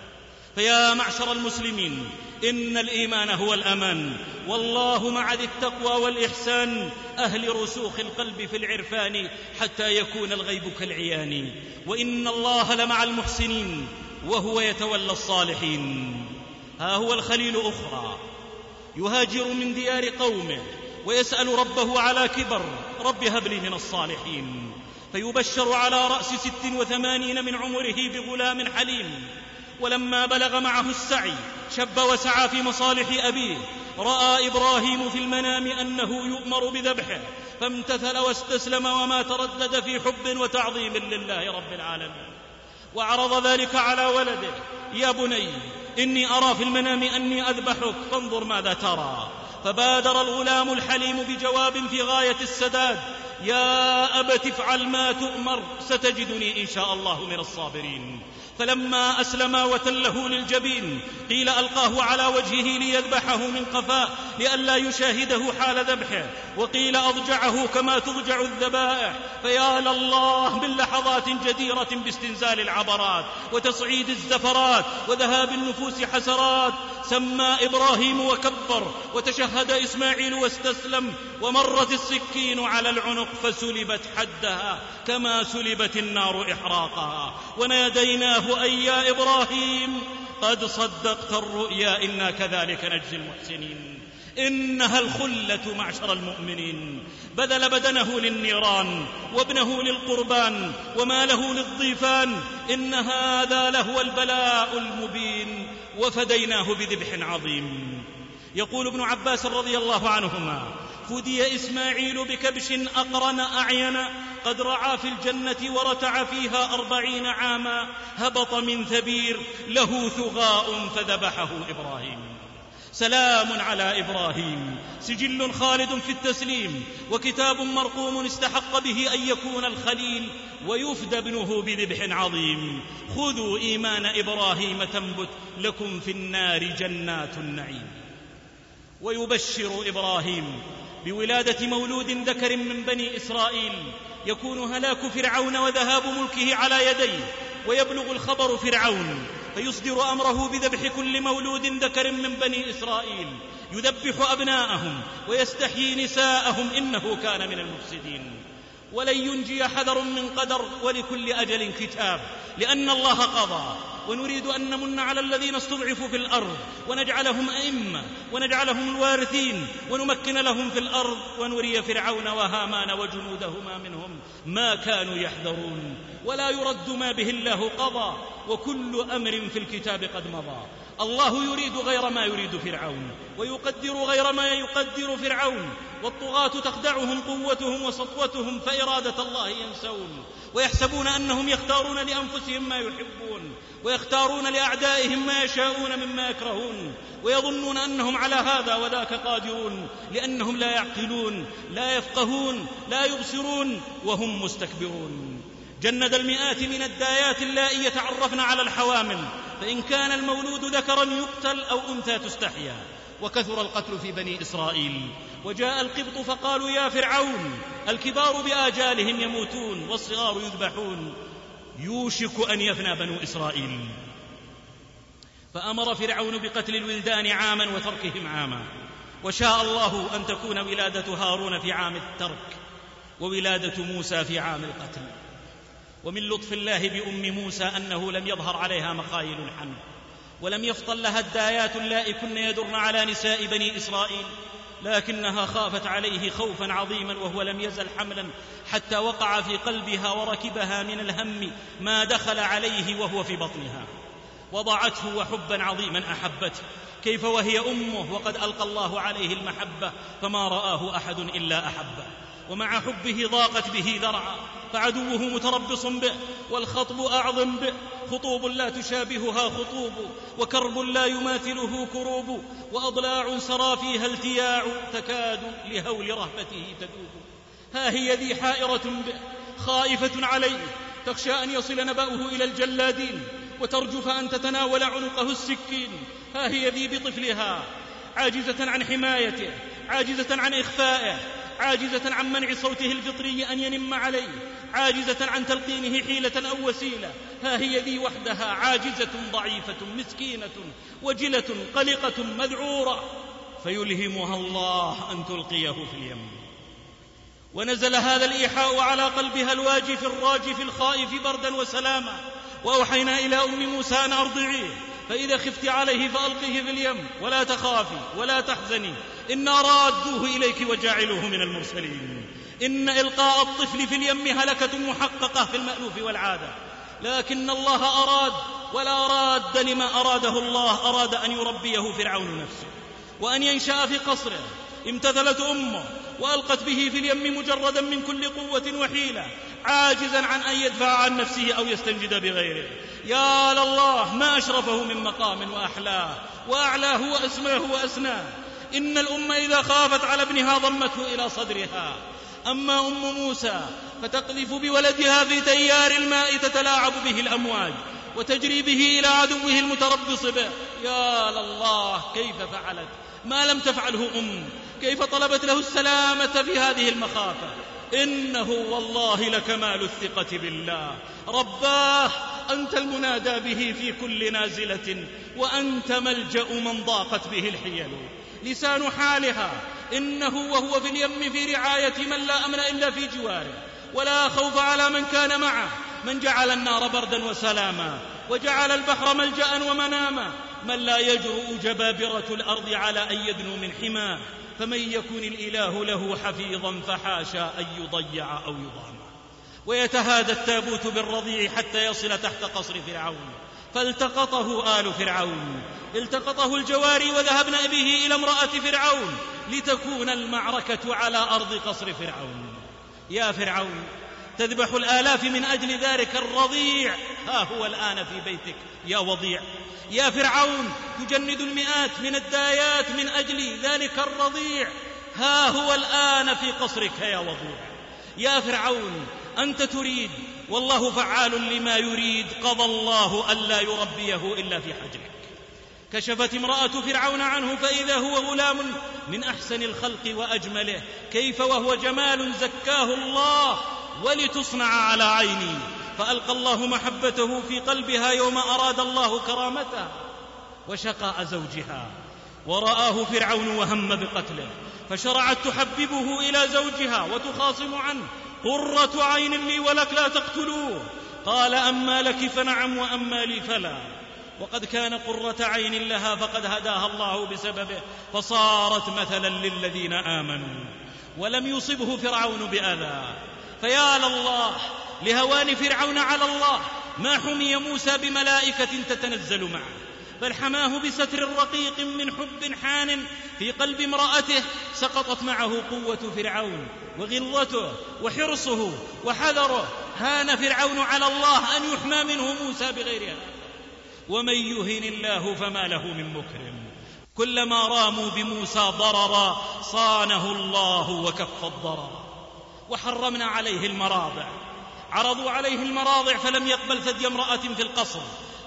فيا معشر المسلمين إن الإيمان هو الأمان. والله مع ذي التقوى والإحسان أهل رسوخ القلب في العرفان حتى يكون الغيب كالعيان. وإن الله لمع المحسنين وهو يتولى الصالحين. ها هو الخليل أخرى. يهاجر من ديار قومه ويسأل ربه على كبر رب هب لي من الصالحين. فيبشر على رأس ست وثمانين من عمره بغلام حليم. ولما بلغ معه السعي شب وسعى في مصالح أبيه. رأى إبراهيم في المنام أنه يؤمر بذبحه. فامتثل واستسلم وما تردد في حب وتعظيم لله رب العالمين. وعرض ذلك على ولده. يا بني إني أرى في المنام أني أذبحك فانظر ماذا ترى. فبادر الغلام الحليم بجواب في غاية السداد يا أبت افعل ما تؤمر ستجدني إن شاء الله من الصابرين. فلما أسلما وتله للجبين قيل ألقاه على وجهه ليذبحه من قفاه لئلا يشاهده حال ذبحه. وقيل أضجعه كما تضجع الذبائح. فيا لله من لحظات جديرة باستنزال العبرات وتصعيد الزفرات وذهاب النفوس حسرات. سمى إبراهيم وكبر وتشهد إسماعيل واستسلم ومرت السكين على العنق فسلبت حدها كما سلبت النار إحراقها. وناديناه أي يا إبراهيم قد صدقت الرؤيا إنا كذلك نجزي المحسنين. إنها الخلة معشر المؤمنين. بذل بدنه للنيران وابنه للقربان وماله للضيفان. إن هذا لهو البلاء المبين وفديناه بذبح عظيم. يقول ابن عباس رضي الله عنهما فدي إسماعيل بكبش أقرن أعين قد رعى في الجنة ورتع فيها أربعين عاما هبط من ثبير له ثغاء فذبحه إبراهيم. سلام على إبراهيم. سجل خالد في التسليم وكتاب مرقوم استحق به أن يكون الخليل ويفدى ابنه بذبح عظيم. خذوا إيمان إبراهيم تنبت لكم في النار جنات النعيم. ويبشر إبراهيم بولادة مولود ذكر من بني إسرائيل يكون هلاك فرعون وذهاب ملكه على يديه. ويبلغ الخبر فرعون فيصدر أمره بذبح كل مولود ذكر من بني إسرائيل يذبح أبناءهم ويستحيي نساءهم إنه كان من المفسدين. ولن ينجي حذر من قدر ولكل أجل كتاب لأن الله قضى. ونريد أن نمن على الذين استضعفوا في الأرض ونجعلهم أئمة ونجعلهم الوارثين ونمكن لهم في الأرض ونري فرعون وهامان وجنودهما منهم ما كانوا يحذرون. ولا يرد ما به الله قضى وكل أمر في الكتاب قد مضى. الله يريد غير ما يريد فرعون ويقدر غير ما يقدر فرعون. والطغاة تخدعهم قوتهم وسطوتهم فإرادة الله ينسون. ويحسبون أنهم يختارون لأنفسهم ما يحبون. ويختارون لأعدائهم ما يشاءون مما يكرهون ويظنون أنهم على هذا وذاك قادرون لأنهم لا يعقلون لا يفقهون لا يبصرون وهم مستكبرون. جند المئات من الدايات اللائي يتعرفن على الحوامل فإن كان المولود ذكرا يقتل أو أنثى تستحيا. وكثر القتل في بني إسرائيل. وجاء القبط فقالوا يا فرعون الكبار بآجالهم يموتون والصغار يذبحون. يوشك أن يفنى بنو إسرائيل. فأمر فرعون بقتل الولدان عاما وتركهم عاما. وشاء الله أن تكون ولادة هارون في عام الترك وولادة موسى في عام القتل. ومن لطف الله بأم موسى أنه لم يظهر عليها مخايل الحمل ولم يفطن لها الدايات اللائي كن يدرن على نساء بني إسرائيل. لكنها خافت عليه خوفا عظيما وهو لم يزل حملا حتى وقع في قلبها وركبها من الهم ما دخل عليه وهو في بطنها. وضعته وحبا عظيما أحبته. كيف وهي أمه وقد ألقى الله عليه المحبة فما رآه أحد إلا أحبه. ومع حبه ضاقت به ذرعا فعدوه متربص به والخطب أعظم به. خطوب لا تشابهها خطوب وكرب لا يماثله كروب. وأضلاع سرى فيها التياع تكاد لهول رهبته تذوب. ها هي ذي حائرة به خائفة عليه تخشى أن يصل نبأه إلى الجلادين وترجف أن تتناول عنقه السكين. ها هي ذي بطفلها عاجزة عن حمايته عاجزة عن إخفائه عاجزة عن منع صوته الفطري أن ينم عليه عاجزة عن تلقينه حيلة أو وسيلة. ها هي ذي وحدها عاجزة ضعيفة مسكينة وجلة قلقة مذعورة. فيلهمها الله أن تلقيه في اليم. ونزل هذا الإيحاء على قلبها الواجف الراجف الخائف بردا وسلاما. وأوحينا إلى أم موسى أن أرضعيه. فإذا خفت عليه فألقيه في اليم. ولا تخافي ولا تحزني. إنا رادوه إليك وجاعلوه من المرسلين. إن إلقاء الطفل في اليم هلكة محققة في المألوف والعادة. لكن الله أراد ولا راد لما أراده الله. أراد أن يربيه فرعون نفسه. وأن ينشأ في قصره. امتثلت أمه. وألقت به في اليم مجردا من كل قوة وحيلة عاجزا عن أن يدفع عن نفسه أو يستنجد بغيره. يا لله ما أشرفه من مقام وأحلاه. وأعلاه وأسماه وأسناه. إن الأمة إذا خافت على ابنها ضمته إلى صدرها. أما أم موسى فتقذف بولدها في تيار الماء تتلاعب به الأمواج وتجري به إلى عدوه المتربص به. يا لله كيف فعلت؟ ما لم تفعله أم. كيف طلبت له السلامة في هذه المخافة؟ إنه والله لكمال الثقة بالله. رباه أنت المنادى به في كل نازلة وأنت ملجأ من ضاقت به الحيل. لسان حالها إنه وهو في اليم في رعاية من لا أمن إلا في جواره. ولا خوف على من كان معه. من جعل النار بردا وسلاما. وجعل البحر ملجأ ومناما. من لا يجرؤ جبابرة الأرض على أن يدنو من حماه. فمن يكن الإله له حفيظا فحاشا أن يضيع أو يضام. ويتهادى التابوت بالرضيع حتى يصل تحت قصر فرعون. فالتقطه آل فرعون. التقطه الجواري وذهبن به إلى امرأة فرعون. لتكون المعركة على أرض قصر فرعون. يا فرعون تذبح الآلاف من أجل ذلك الرضيع. ها هو الآن في بيتك يا وضيع. يا فرعون تجند المئات من الدايات من أجل ذلك الرضيع. ها هو الآن في قصرك يا وضيع. يا فرعون أنت تريد والله فعال لما يريد قضى الله ألا يربيه إلا في حجرك. كشفت امرأة فرعون عنه فإذا هو غلام من أحسن الخلق وأجمله. كيف وهو جمال زكاه الله. ولتصنع على عيني. فألقى الله محبته في قلبها يوم أراد الله كرامتها وشقاء زوجها. ورآه فرعون وهم بقتله. فشرعت تحببه إلى زوجها وتخاصم عنه. قرة عين لي ولك لا تقتلوه. قال أما لك فنعم وأما لي فلا. وقد كان قرة عين لها فقد هداها الله بسببه. فصارت مثلا للذين آمنوا. ولم يصبه فرعون بأذى. فيا لله لهوان فرعون على الله. ما حمي موسى بملائكة تتنزل معه. بل حماه بستر رقيق من حب حان في قلب امرأته. سقطت معه قوة فرعون وغلظته وحرصه وحذره. هان فرعون على الله أن يحمى منه موسى بغير هذا. ومن يهن الله فما له من مكرم. كلما راموا بموسى ضررا صانه الله وكف الضرر. وحرمنا عليه المراضع. عرضوا عليه المراضع فلم يقبل ثدي امرأة في القصر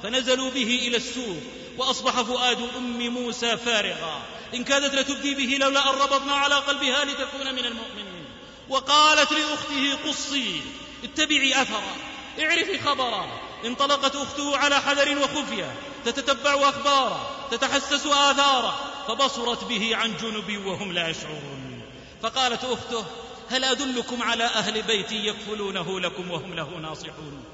فنزلوا به إلى السوق وأصبح فؤاد أم موسى فارغا. إن كادت لتبدي به لولا أن ربطنا على قلبها لتكون من المؤمنين. وقالت لأخته قصي اتبعي أثرا اعرفي خبرا. انطلقت أخته على حذر وخفية تتتبع أخبارا تتحسس آثارا فبصرت به عن جنب وهم لا يشعرون. فقالت أخته هل أدلكم على أهل بيت يكفلونه لكم وهم له ناصحون؟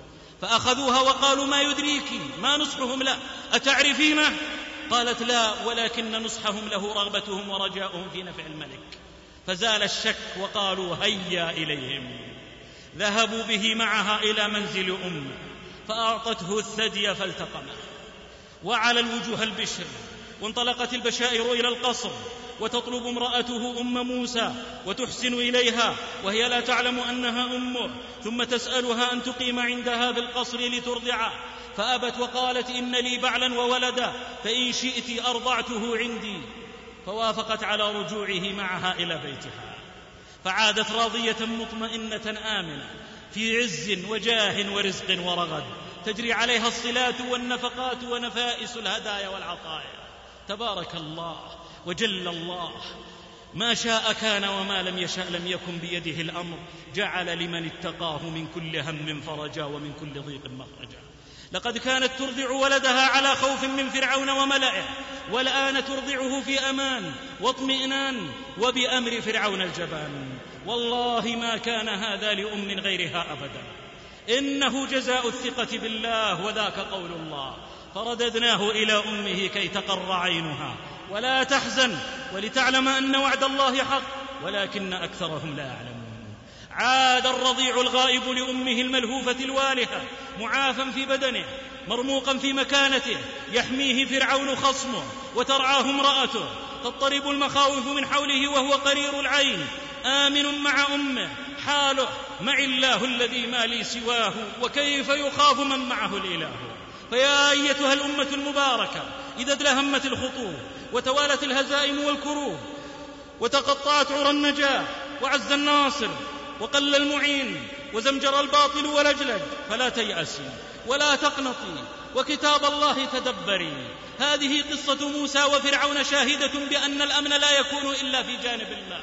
فأخذوها وقالوا ما يدريك ما نصحهم؟ له أتعرفينه قالت لا ولكن نصحهم له رغبتهم ورجاؤهم في نفع الملك. فزال الشك وقالوا هيا إليهم. ذهبوا به معها إلى منزل أمه فأعطته الثدي فالتقمه. وعلى الوجوه البشر وانطلقت البشائر إلى القصر وتطلب امرأته أم موسى وتحسن إليها وهي لا تعلم أنها أمه ثم تسألها أن تقيم عندها في القصر لترضعه. فأبت وقالت إن لي بعلا وولدا فإن شئت أرضعته عندي. فوافقت على رجوعه معها إلى بيتها. فعادت راضية مطمئنة آمنة في عز وجاه ورزق ورغد. تجري عليها الصلات والنفقات ونفائس الهدايا والعطايا. تبارك الله. وجل الله. ما شاء كان وما لم يشاء لم يكن بيده الأمر. جعل لمن اتقاه من كل هم فرجا ومن كل ضيق مخرجا. لقد كانت ترضع ولدها على خوف من فرعون وملئه. والآن ترضعه في أمان واطمئنان وبأمر فرعون الجبان. والله ما كان هذا لأم غيرها أبدا. إنه جزاء الثقة بالله وذاك قول الله. فرددناه إلى أمه كي تقر عينها. ولا تحزن ولتعلم أن وعد الله حق ولكن أكثرهم لا يعلمون. عاد الرضيع الغائب لأمه الملهوفة الوالهة معافا في بدنه مرموقا في مكانته يحميه فرعون خصمه وترعاه امرأته. تضطرب المخاوف من حوله وهو قرير العين. آمن مع أمه حاله مع الله الذي ما لي سواه وكيف يخاف من معه الإله؟ فيا أيتها الأمة المباركة إذا ادلهمت الخطوب وتوالت الهزائم والكروب وتقطعت عرى النجاة وعز الناصر وقل المعين وزمجر الباطل ولجلج فلا تيأسي ولا تقنطي وكتاب الله تدبري. هذه قصة موسى وفرعون شاهدة بأن الأمن لا يكون إلا في جانب الله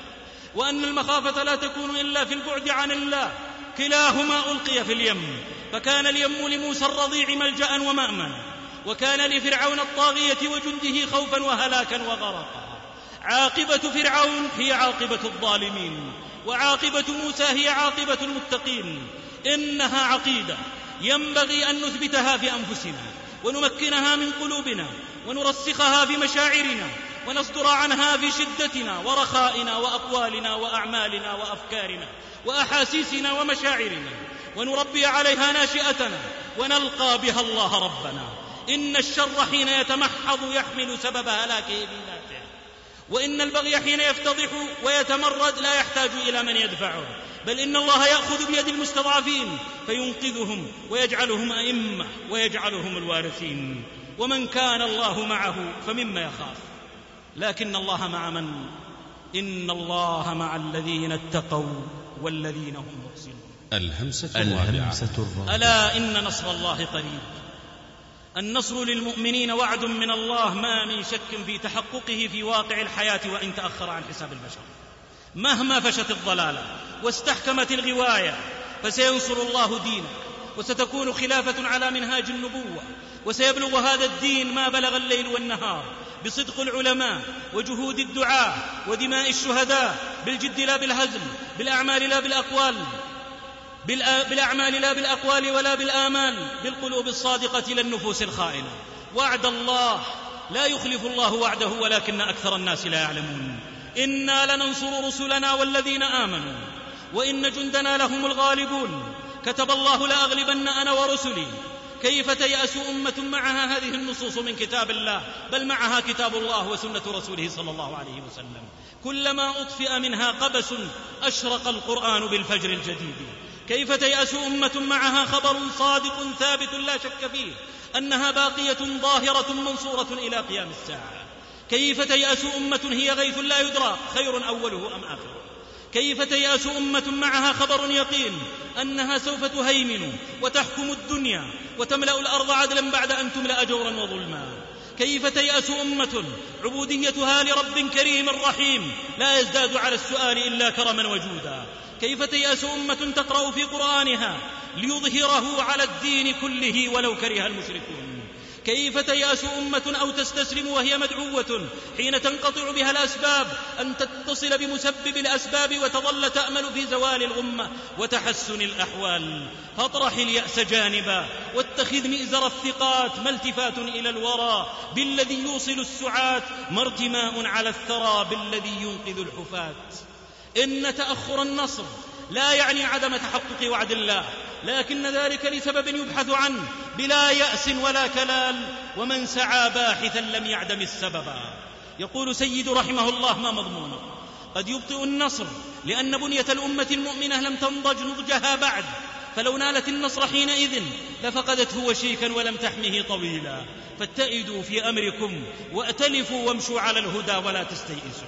وأن المخافة لا تكون إلا في البعد عن الله. كلاهما ألقي في اليم فكان اليم لموسى الرضيع ملجأ ومأمنا وكان لفرعون الطاغية وجنده خوفا وهلاكا وغرقا. عاقبة فرعون هي عاقبة الظالمين وعاقبة موسى هي عاقبة المتقين. إنها عقيدة ينبغي أن نثبتها في أنفسنا ونمكنها من قلوبنا ونرسخها في مشاعرنا ونصدر عنها في شدتنا ورخائنا وأقوالنا وأعمالنا وأفكارنا وأحاسيسنا ومشاعرنا. ونربي عليها ناشئتنا ونلقى بها الله ربنا. إن الشر حين يتمحض يحمل سبب هلاكه بذاته وإن البغي حين يفتضح ويتمرد لا يحتاج إلى من يدفعه. بل إن الله يأخذ بيد المستضعفين فينقذهم ويجعلهم أئمة ويجعلهم الوارثين. ومن كان الله معه فمما يخاف. لكن الله مع من؟ إن الله مع الذين اتقوا والذين هم محسنون الهمسة الرابعة. ألا إن نصر الله قريب؟ النصر للمؤمنين وعد من الله ما من شك في تحققه في واقع الحياة وإن تأخر عن حساب البشر. مهما فشت الضلالة واستحكمت الغواية فسينصر الله دينه وستكون خلافة على منهاج النبوة وسيبلغ هذا الدين ما بلغ الليل والنهار بصدق العلماء وجهود الدعاة ودماء الشهداء بالجد لا بالهزل بالأعمال لا بالأقوال بالأعمال لا بالأقوال ولا بالآمال بالقلوب الصادقة لا النفوس الخائنة. وعد الله لا يخلف الله وعده ولكن أكثر الناس لا يعلمون. إنا لننصر رسلنا والذين آمنوا وإن جندنا لهم الغالبون. كتب الله لأغلبن أنا ورسلي. كيف تيأس أمة معها هذه النصوص من كتاب الله؟ بل معها كتاب الله وسنة رسوله صلى الله عليه وسلم. كلما أطفئ منها قبس أشرق القرآن بالفجر الجديد. كيف تيأس أمة معها خبر صادق ثابت لا شك فيه أنها باقية ظاهرة منصورة إلى قيام الساعة. كيف تيأس أمة هي غيث لا يدرى خير أوله أم آخره؟ كيف تيأس أمة معها خبر يقين أنها سوف تهيمن وتحكم الدنيا وتملأ الأرض عدلا بعد أن تملأ جورا وظلما؟ كيف تيأس أمة عبوديتها لرب كريم رحيم لا يزداد على السؤال إلا كرما وجودا؟ كيف تيأس أمة تقرأ في قرآنها ليظهره على الدين كله ولو كره المشركون؟ كيف تيأس أمة أو تستسلم وهي مدعوة حين تنقطع بها الأسباب أن تتصل بمسبب الأسباب وتظل تأمل في زوال الغمة وتحسن الأحوال؟ فاطرح اليأس جانبا واتخذ مئزر الثقات ما التفات إلى الورى بالذي يوصل السعات ما ارتماء على الثرى بالذي ينقذ الحفاة. إن تأخر النصر لا يعني عدم تحقق وعد الله لكن ذلك لسبب يبحث عنه بلا يأس ولا كلال ومن سعى باحثا لم يعدم السببا يقول سيد رحمه الله ما مضمونه قد يبطئ النصر لأن بنية الأمة المؤمنة لم تنضج نضجها بعد فلو نالت النصر حينئذ لفقدته وشيكا ولم تحمه طويلا. فاتئدوا في أمركم وأتلفوا وامشوا على الهدى ولا تستيئسوا.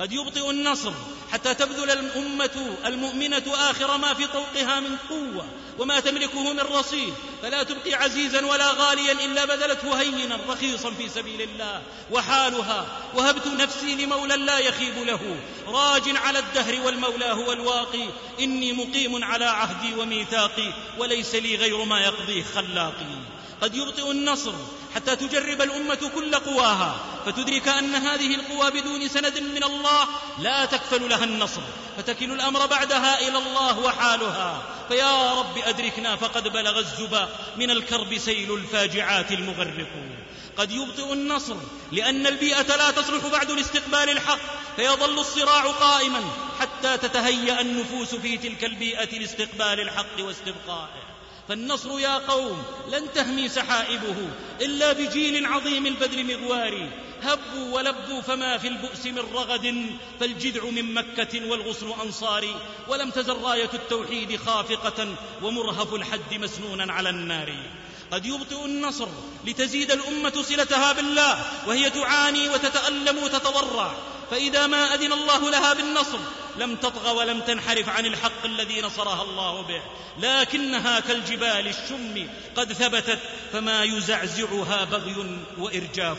قد يبطئ النصر حتى تبذل الأمة المؤمنة آخر ما في طوقها من قوة وما تملكه من رصيد. فلا تبقي عزيزا ولا غاليا إلا بذلته هينا رخيصا في سبيل الله. وحالها وهبت نفسي لمولى لا يخيب له. راج على الدهر والمولى هو الواقي. إني مقيم على عهدي وميثاقي وليس لي غير ما يقضيه خلاقي. قد يبطئ النصر حتى تجرب الأمة كل قواها فتدرك أن هذه القوى بدون سند من الله لا تكفل لها النصر فتكل الأمر بعدها إلى الله وحالها. فيا رب أدركنا فقد بلغ الزبا من الكرب سيل الفاجعات المغرق. قد يبطئ النصر لأن البيئة لا تصلح بعد لاستقبال الحق فيظل الصراع قائما حتى تتهيأ النفوس في تلك البيئة لاستقبال الحق واستبقائه. فالنصر يا قوم لن تهمي سحائبه إلا بجيل عظيم البذل مغواري. هبوا ولبوا فما في البؤس من رغد فالجذع من مكة والغصن أنصاري. ولم تزل راية التوحيد خافقة ومرهف الحد مسنونا على النار. قد يبطئ النصر لتزيد الأمة صلتها بالله وهي تعاني وتتألم وتتضرع فإذا ما أذن الله لها بالنصر لم تطغى ولم تنحرف عن الحق الذي نصرها الله به. لكنها كالجبال الشم قد ثبتت فما يزعزعها بغي وإرجاف.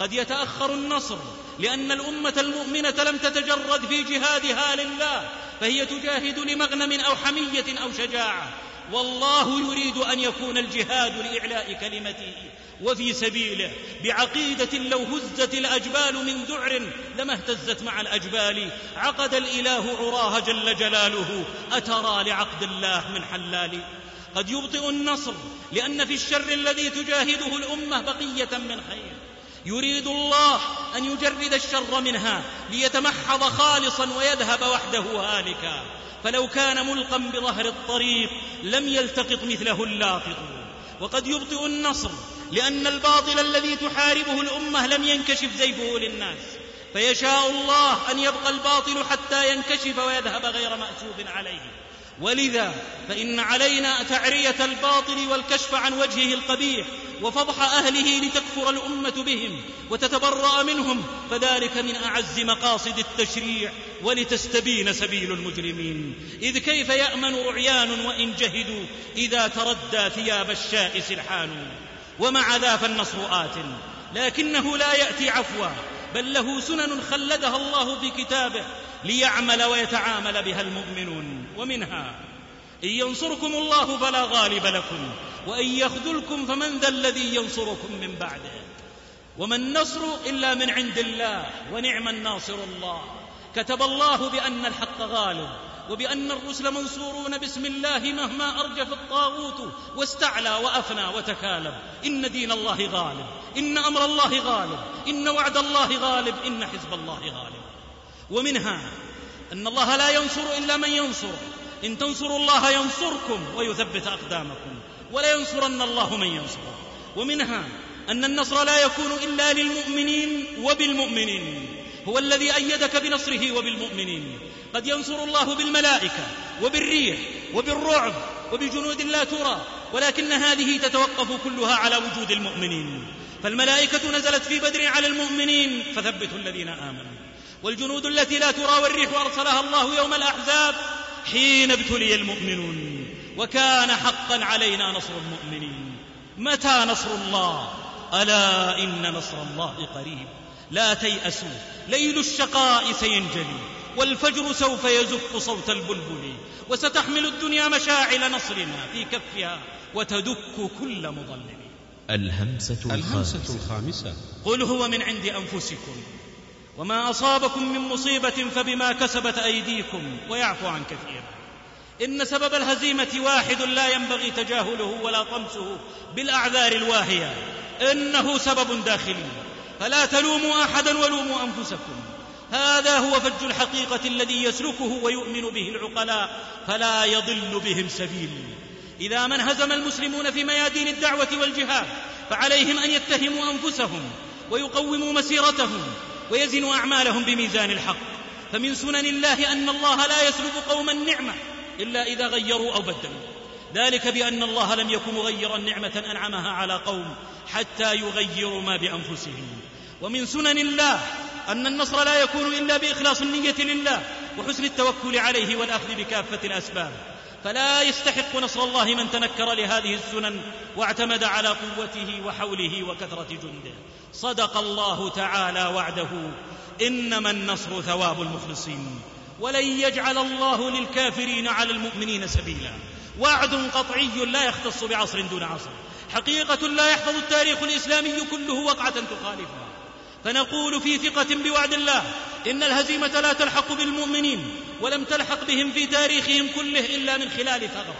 قد يتأخر النصر لأن الأمة المؤمنة لم تتجرد في جهادها لله فهي تجاهد لمغنم أو حمية أو شجاعة. والله يريد أن يكون الجهاد لإعلاء كلمته وفي سبيله بعقيدة لو هزت الأجبال من ذعر لما اهتزت مع الأجبال عقد الإله عراها جل جلاله. أترى لعقد الله من حلال. قد يبطئ النصر لأن في الشر الذي تجاهده الأمة بقية من خير. يريد الله أن يجرد الشر منها ليتمحض خالصا ويذهب وحده هالكا. فلو كان ملقا بظهر الطريق لم يلتقط مثله اللاقط. وقد يبطئ النصر لأن الباطل الذي تحاربه الأمة لم ينكشف زيفه للناس. فيشاء الله أن يبقى الباطل حتى ينكشف ويذهب غير ماسوب عليه. ولذا فإن علينا تعرية الباطل والكشف عن وجهه القبيح وفضح أهله لتكفر الأمة بهم وتتبرأ منهم فذلك من أعز مقاصد التشريع ولتستبين سبيل المجرمين. إذ كيف يأمن رعيان وإن جهدوا إذا تردى ثياب الشاء سرحان ومع ذا فالنصر آت. لكنه لا يأتي عفوا بل له سنن خلدها الله في كتابه ليعمل ويتعامل بها المؤمنون ومنها إن ينصركم الله فلا غالب لكم وإن يخذلكم فمن ذا الذي ينصركم من بعده. وما النصر إلا من عند الله ونعم الناصر الله. كتب الله بأن الحق غالب وبأن الرسل منصورون باسم الله مهما أرجف الطاغوت واستعلى وأفنى وتكالب. إن دين الله غالب. إن أمر الله غالب. إن وعد الله غالب. إن حزب الله غالب. ومنها أن الله لا ينصر إلا من ينصر. إن تنصروا الله ينصركم ويثبت أقدامكم. ولا ينصرن الله من ينصره ومنها أن النصر لا يكون إلا للمؤمنين وبالمؤمنين. هو الذي أيدك بنصره وبالمؤمنين. قد ينصر الله بالملائكة وبالريح وبالرعب وبجنود لا ترى ولكن هذه تتوقف كلها على وجود المؤمنين. فالملائكة نزلت في بدر على المؤمنين فثبتوا الذين آمنوا. والجنود التي لا ترى والريح أرسلها الله يوم الأحزاب حين ابتلي المؤمنون. وكان حقا علينا نصر المؤمنين. متى نصر الله؟ ألا إن نصر الله قريب. لا تيأسوا ليل الشقاء سينجلي. والفجر سوف يزف صوت البلبل وستحمل الدنيا مشاعل نصرنا في كفها وتدك كل مضلل الهمسة الهمسة الخامسة. قل هو من عند أنفسكم. وما أصابكم من مصيبة فبما كسبت أيديكم ويعفو عن كثير. إن سبب الهزيمة واحد لا ينبغي تجاهله ولا طمسه بالأعذار الواهية. إنه سبب داخلي. فلا تلوموا أحدا ولوموا أنفسكم. هذا هو فج الحقيقة الذي يسلكه ويؤمن به العقلاء فلا يضل بهم سبيل. إذا ما انهزم المسلمون في ميادين الدعوة والجهاد فعليهم أن يتهموا أنفسهم ويقوموا مسيرتهم ويزنوا أعمالهم بميزان الحق. فمن سنن الله أن الله لا يسلب قوما نعمه إلا إذا غيروا أو بدلوا. ذلك بأن الله لم يكن مغيرا نعمة أنعمها على قوم حتى يغيروا ما بأنفسهم. ومن سنن الله أن النصر لا يكون إلا بإخلاص النية لله وحسن التوكل عليه والأخذ بكافة الأسباب. فلا يستحق نصر الله من تنكر لهذه السنن واعتمد على قوته وحوله وكثرة جنده. صدق الله تعالى وعده. إنما النصر ثواب المخلصين. ولن يجعل الله للكافرين على المؤمنين سبيلا. وعد قطعي لا يختص بعصر دون عصر. حقيقة لا يحفظ التاريخ الإسلامي كله وقعة تخالفها. فنقول في ثقة بوعد الله إن الهزيمة لا تلحق بالمؤمنين ولم تلحق بهم في تاريخهم كله إلا من خلال ثغرة.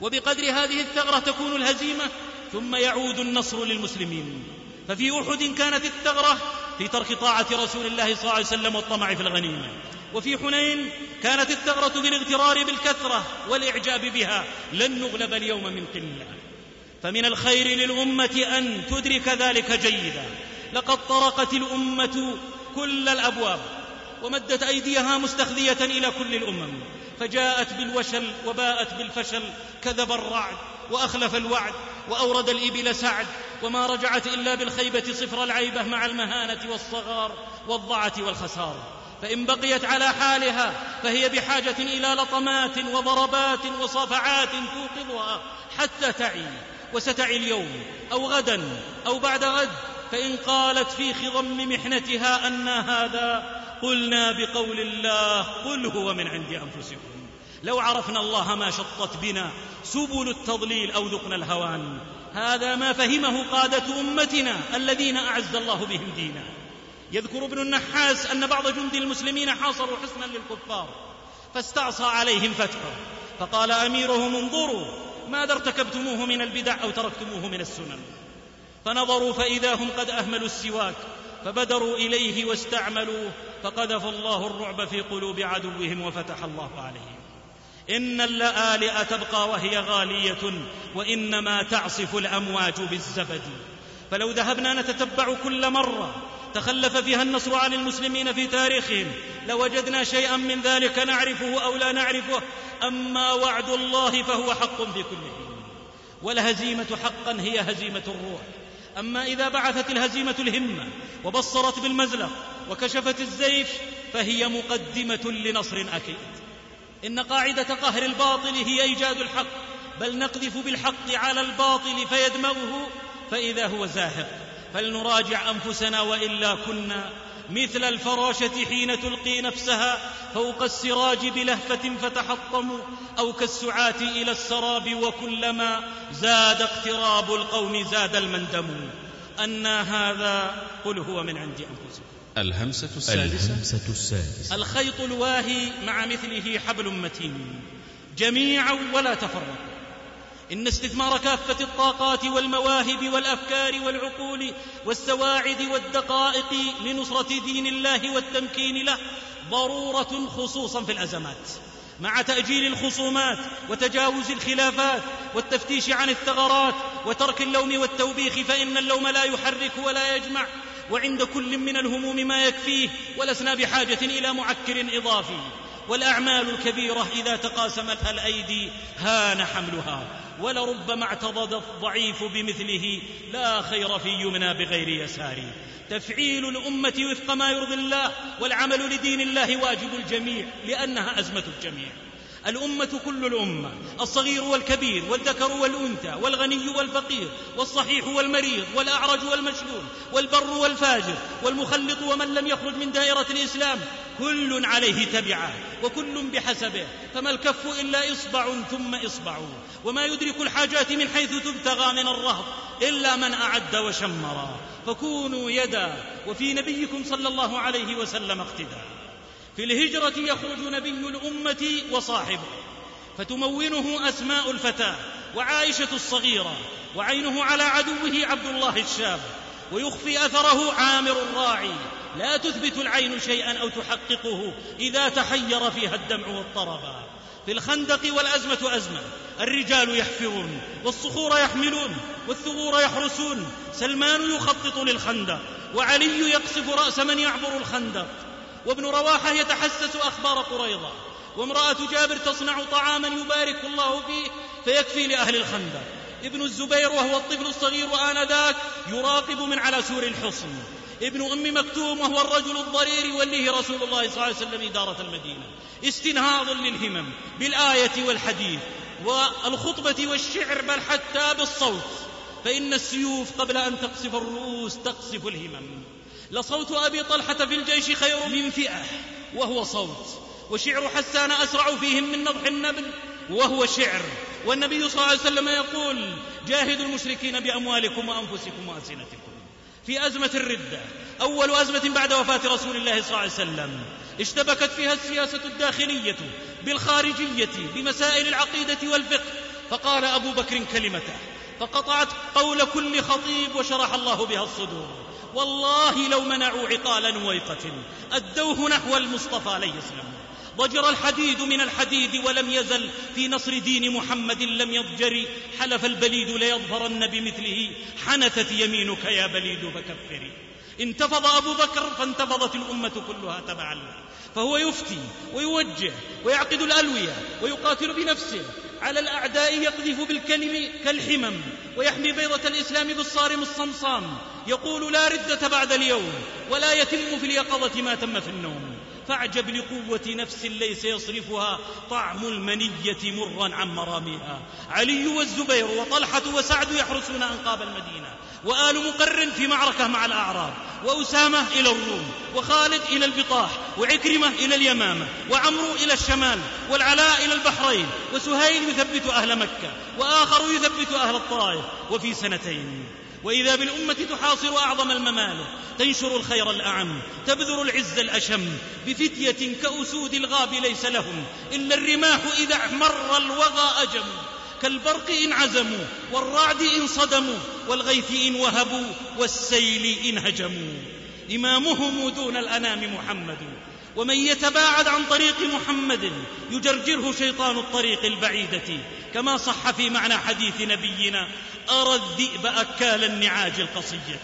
وبقدر هذه الثغرة تكون الهزيمة ثم يعود النصر للمسلمين. ففي أحد كانت الثغرة في ترك طاعة رسول الله صلى الله عليه وسلم والطمع في الغنيمة. وفي حنين كانت الثغرة بالاغترار بالكثرة والإعجاب بها لن نغلب اليوم من قلة. فمن الخير للأمة أن تدرك ذلك جيدا. لقد طرقت الأمة كل الأبواب ومدت أيديها مستخذية إلى كل الأمم. فجاءت بالوشل وباءت بالفشل كذب الرعد وأخلف الوعد وأورد الإبل سعد. وما رجعت إلا بالخيبة صفر العيبة مع المهانة والصغار والضعة والخسار. فإن بقيت على حالها فهي بحاجة إلى لطمات وضربات وصفعات توقظها حتى تعي. وستعي اليوم أو غدا أو بعد غد فإن قالت في خضم محنتها أن هذا قلنا بقول الله قل هو من عند أنفسكم. لو عرفنا الله ما شطت بنا سبل التضليل أو ذقنا الهوان. هذا ما فهمه قادة أمتنا الذين أعز الله بهم دينا. يذكر ابن النحاس أن بعض جند المسلمين حاصروا حصنا للكفار فاستعصى عليهم فتحه فقال أميرهم انظروا ماذا ارتكبتموه من البدع أو تركتموه من السنن. فنظروا فإذا هم قد أهملوا السواك فبدروا إليه واستعملوه فقذف الله الرعب في قلوب عدوهم وفتح الله عليهم. إن اللآلئ تبقى وهي غالية وإنما تعصف الأمواج بالزبد. فلو ذهبنا نتتبع كل مرة تخلف فيها النصر عن المسلمين في تاريخهم لوجدنا شيئا من ذلك نعرفه أو لا نعرفه أما وعد الله فهو حق في كل حين. والهزيمة حقا هي هزيمة الروح. أما إذا بعثت الهزيمة الهمة وبصرت بالمزلق وكشفت الزيف فهي مقدمة لنصر أكيد. إن قاعدة قهر الباطل هي إيجاد الحق بل نقذف بالحق على الباطل فيدمغه فإذا هو زاهق فلنراجع أنفسنا وإلا كنا مثل الفراشة حين تلقي نفسها فوق السراج بلهفة فتحطم أو كالسعاة إلى السراب وكلما زاد اقتراب القوم زاد المندم. أن هذا قل هو من عند أنفسكم. الهمسة السادسة. الهمسة السادسة. الخيط الواهي مع مثله حبل متين. جميعا ولا تفرقوا. إن استثمار كافة الطاقات والمواهب والأفكار والعقول والسواعد والدقائق لنصرة دين الله والتمكين له ضرورة خصوصا في الأزمات. مع تأجيل الخصومات وتجاوز الخلافات والتفتيش عن الثغرات وترك اللوم والتوبيخ فإن اللوم لا يحرك ولا يجمع وعند كل من الهموم ما يكفيه ولسنا بحاجة إلى معكر إضافي. والأعمال الكبيرة إذا تقاسمتها الأيدي هان حملها. ولربما اعتضد الضعيف بمثله لا خير في يمنى بغير يسار. تفعيل الأمة وفق ما يرضي الله والعمل لدين الله واجب الجميع لأنها أزمة الجميع. الأمة كل الأمة الصغير والكبير والذكر والأنثى والغني والفقير والصحيح والمريض والأعرج والمشلول والبر والفاجر والمخلط ومن لم يخرج من دائرة الإسلام كل عليه تبعه وكل بحسبه فما الكف إلا إصبع ثم إصبع وما يدرك الحاجات من حيث تبتغى من الرهط إلا من أعد وشمر فكونوا يدا وفي نبيكم صلى الله عليه وسلم اقتداء في الهجرة يخرج نبي الأمة وصاحبه فتمونه أسماء الفتاة وعائشة الصغيرة وعينه على عدوه عبد الله الشاب ويخفي أثره عامر الراعي. لا تثبت العين شيئا أو تحققه إذا تحير فيها الدمع واضطربا في الخندق والأزمة أزمة الرجال يحفرون والصخور يحملون والثغور يحرسون. سلمان يخطط للخندق وعلي يقصف رأس من يعبر الخندق. وابن رواحة يتحسس أخبار قريضة وامرأة جابر تصنع طعاما يبارك الله فيه فيكفي لأهل الخندق. ابن الزبير وهو الطفل الصغير آنذاك يراقب من على سور الحصن. ابن أم مكتوم وهو الرجل الضرير يوليه رسول الله صلى الله عليه وسلم إدارة المدينة. استنهاض للهمم بالآية والحديث والخطبة والشعر بل حتى بالصوت. فإن السيوف قبل أن تقصف الرؤوس تقصف الهمم. لصوت أبي طلحة في الجيش خير من فئة وهو صوت. وشعر حسان أسرع فيهم من نضح النبل وهو شعر. والنبي صلى الله عليه وسلم يقول جاهدوا المشركين بأموالكم وأنفسكم وألسنتكم. في أزمة الردة أول أزمة بعد وفاة رسول الله صلى الله عليه وسلم اشتبكت فيها السياسة الداخلية بالخارجية بمسائل العقيدة والفقه. فقال أبو بكر كلمته فقطعت قول كل خطيب وشرح الله بها الصدور. والله لو منعوا عقال نويقة أدوه نحو المصطفى لن يسلموا. ضجر الحديد من الحديد ولم يزل في نصر دين محمد لم يضجر. حلف البليد ليظهرن بمثله حنثت يمينك يا بليد فكفري انتفض أبو بكر فانتفضت الأمة كلها تبعا. فهو يفتي ويوجه ويعقد الألوية ويقاتل بنفسه. على الأعداء يقذف بالكلم كالحمم ويحمي بيضة الإسلام بالصارم الصمصام. يقول لا ردة بعد اليوم ولا يتم في اليقظة ما تم في النوم. فاعجب لقوة نفس ليس يصرفها طعم المنية مرا عن مرامها علي والزبير وطلحة وسعد يحرسون أنقاب المدينة. وآل مقر في معركة مع الأعراب وأسامة إلى الروم وخالد إلى البطاح وعكرمة إلى اليمامة وعمرو إلى الشمال والعلاء إلى البحرين وسهيل يثبت أهل مكة وآخر يثبت أهل الطائف وفي سنتين. وإذا بالأمة تحاصر أعظم الممالك تنشر الخير الأعم تبذر العز الأشم بفتية كأسود الغاب ليس لهم إلا الرماح إذا احمر الوغى أجم. كالبرق إن عزموا والرعد إن صدموا والغيث إن وهبوا والسيل إن هجموا. إمامهم دون الأنام محمد. ومن يتباعد عن طريق محمد يجرجره شيطان الطريق البعيدة. كما صح في معنى حديث نبينا أرى الذئب أكال النعاج القصية.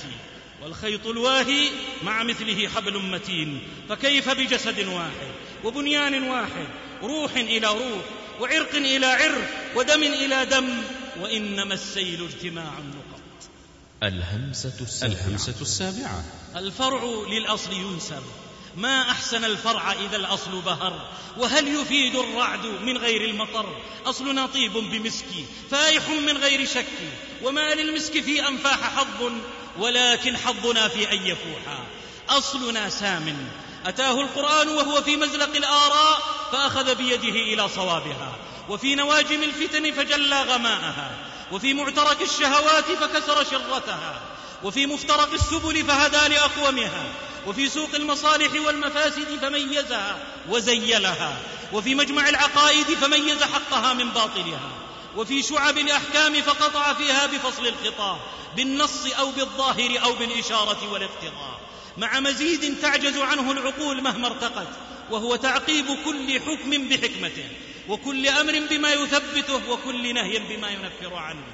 والخيط الواهي مع مثله حبل متين. فكيف بجسد واحد وبنيان واحد؟ روح إلى روح وعرق إلى عرق ودم إلى دم وإنما السيل اجتماع نقط الهمسة السابعة, الهمسة السابعة. الفرع للأصل ينسب. ما أحسن الفرع إذا الأصل بهر؟ وهل يفيد الرعد من غير المطر؟ أصلنا طيب بمسك فايح من غير شك. وما للمسك في أنفاح حظ ولكن حظنا في أن يفوحا أصلنا سام أتاه القرآن وهو في مزلق الآراء فأخذ بيده إلى صوابها. وفي نواجم الفتن فجلى غماءها. وفي معترك الشهوات فكسر شرتها. وفي مفترق السبل فهدى لأقومها. وفي سوق المصالح والمفاسد فميزها وزيلها. وفي مجمع العقائد فميز حقها من باطلها. وفي شعب الأحكام فقطع فيها بفصل الخطاب بالنص أو بالظاهر أو بالإشارة والإقتضاء. مع مزيد تعجز عنه العقول مهما ارتقت وهو تعقيب كل حكم بحكمته وكل أمر بما يثبته وكل نهي بما ينفر عنه.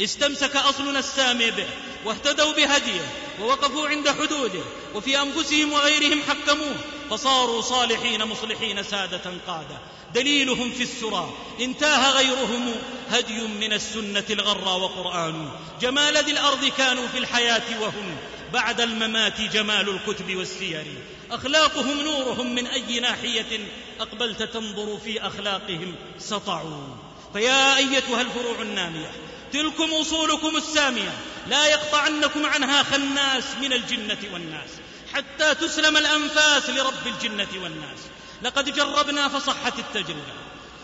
استمسك أصلنا السامي به واهتدوا بهديه ووقفوا عند حدوده وفي أنفسهم وغيرهم حكموه فصاروا صالحين مصلحين سادة قادة. دليلهم في السرى انتهى غيرهم هدي من السنة الغرى وقرآن. جمال ذي الأرض كانوا في الحياة وهم. بعد الممات جمال الكتب والسير. أخلاقهم نورهم من أي ناحية أقبلت تنظر في أخلاقهم سطعوا. فيا أيتها الفروع النامية تلكم أصولكم السامية لا يقطعنكم عنها خناس من الجنة والناس حتى تسلم الأنفاس لرب الجنة والناس. لقد جربنا فصحت التجربة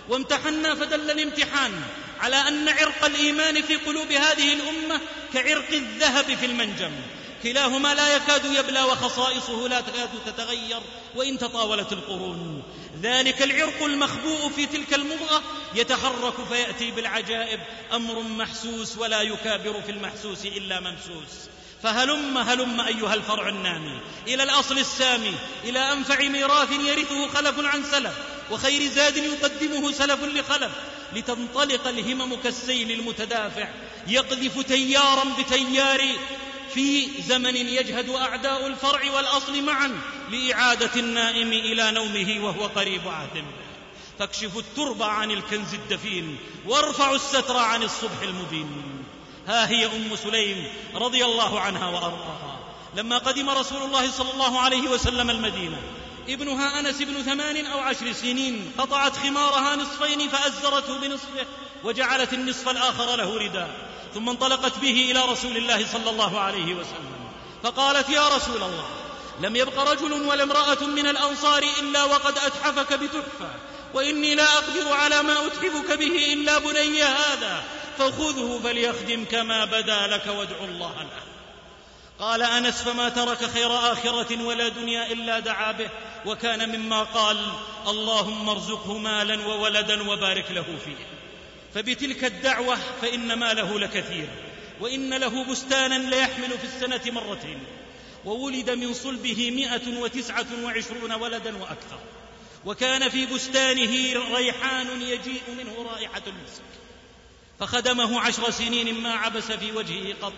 وامتحنا فدل الامتحان على أن عرق الإيمان في قلوب هذه الأمة كعرق الذهب في المنجم. كلاهما لا يكاد يبلى وخصائصه لا تكاد تتغير وإن تطاولت القرون. ذلك العرق المخبوء في تلك المضغة يتحرك فيأتي بالعجائب. أمر محسوس ولا يكابر في المحسوس إلا ممسوس. فهلم هلم أيها الفرع النامي إلى الأصل السامي إلى أنفع ميراث يرثه خلف عن سلف وخير زاد يقدمه سلف لخلف لتنطلق الهمم كالسيل المتدافع. يقذف تيارا بتيار في زمن يجهد أعداء الفرع والأصل معا لإعادة النائم إلى نومه وهو قريب عهد فاكشفوا التربة عن الكنز الدفين وارفعوا الستر عن الصبح المبين. ها هي أم سليم رضي الله عنها وأرضاها. لما قدم رسول الله صلى الله عليه وسلم المدينة ابنها أنس بن ثمان أو عشر سنين قطعت خمارها نصفين فأزرته بنصفه وجعلت النصف الآخر له رداء. ثم انطلقت به إلى رسول الله صلى الله عليه وسلم. فقالت يا رسول الله لم يبق رجل ولا امرأة من الأنصار إلا وقد أتحفك بتحفة وإني لا أقدر على ما أتعبك به إلا بني هذا فخذه فليخدم كما بدا لك وادع الله له. قال أنس فما ترك خير آخرة ولا دنيا إلا دعا به وكان مما قال اللهم ارزقه مالا وولدا وبارك له فيه. فبتلك الدعوة فإن ماله لكثير وإن له بستانا ليحمل في السنة مرتين وولد من صلبه مائه وتسعة وعشرون ولدا وأكثر وكان في بستانه ريحان يجيء منه رائحة المسك فخدمه عشر سنين ما عبس في وجهه قط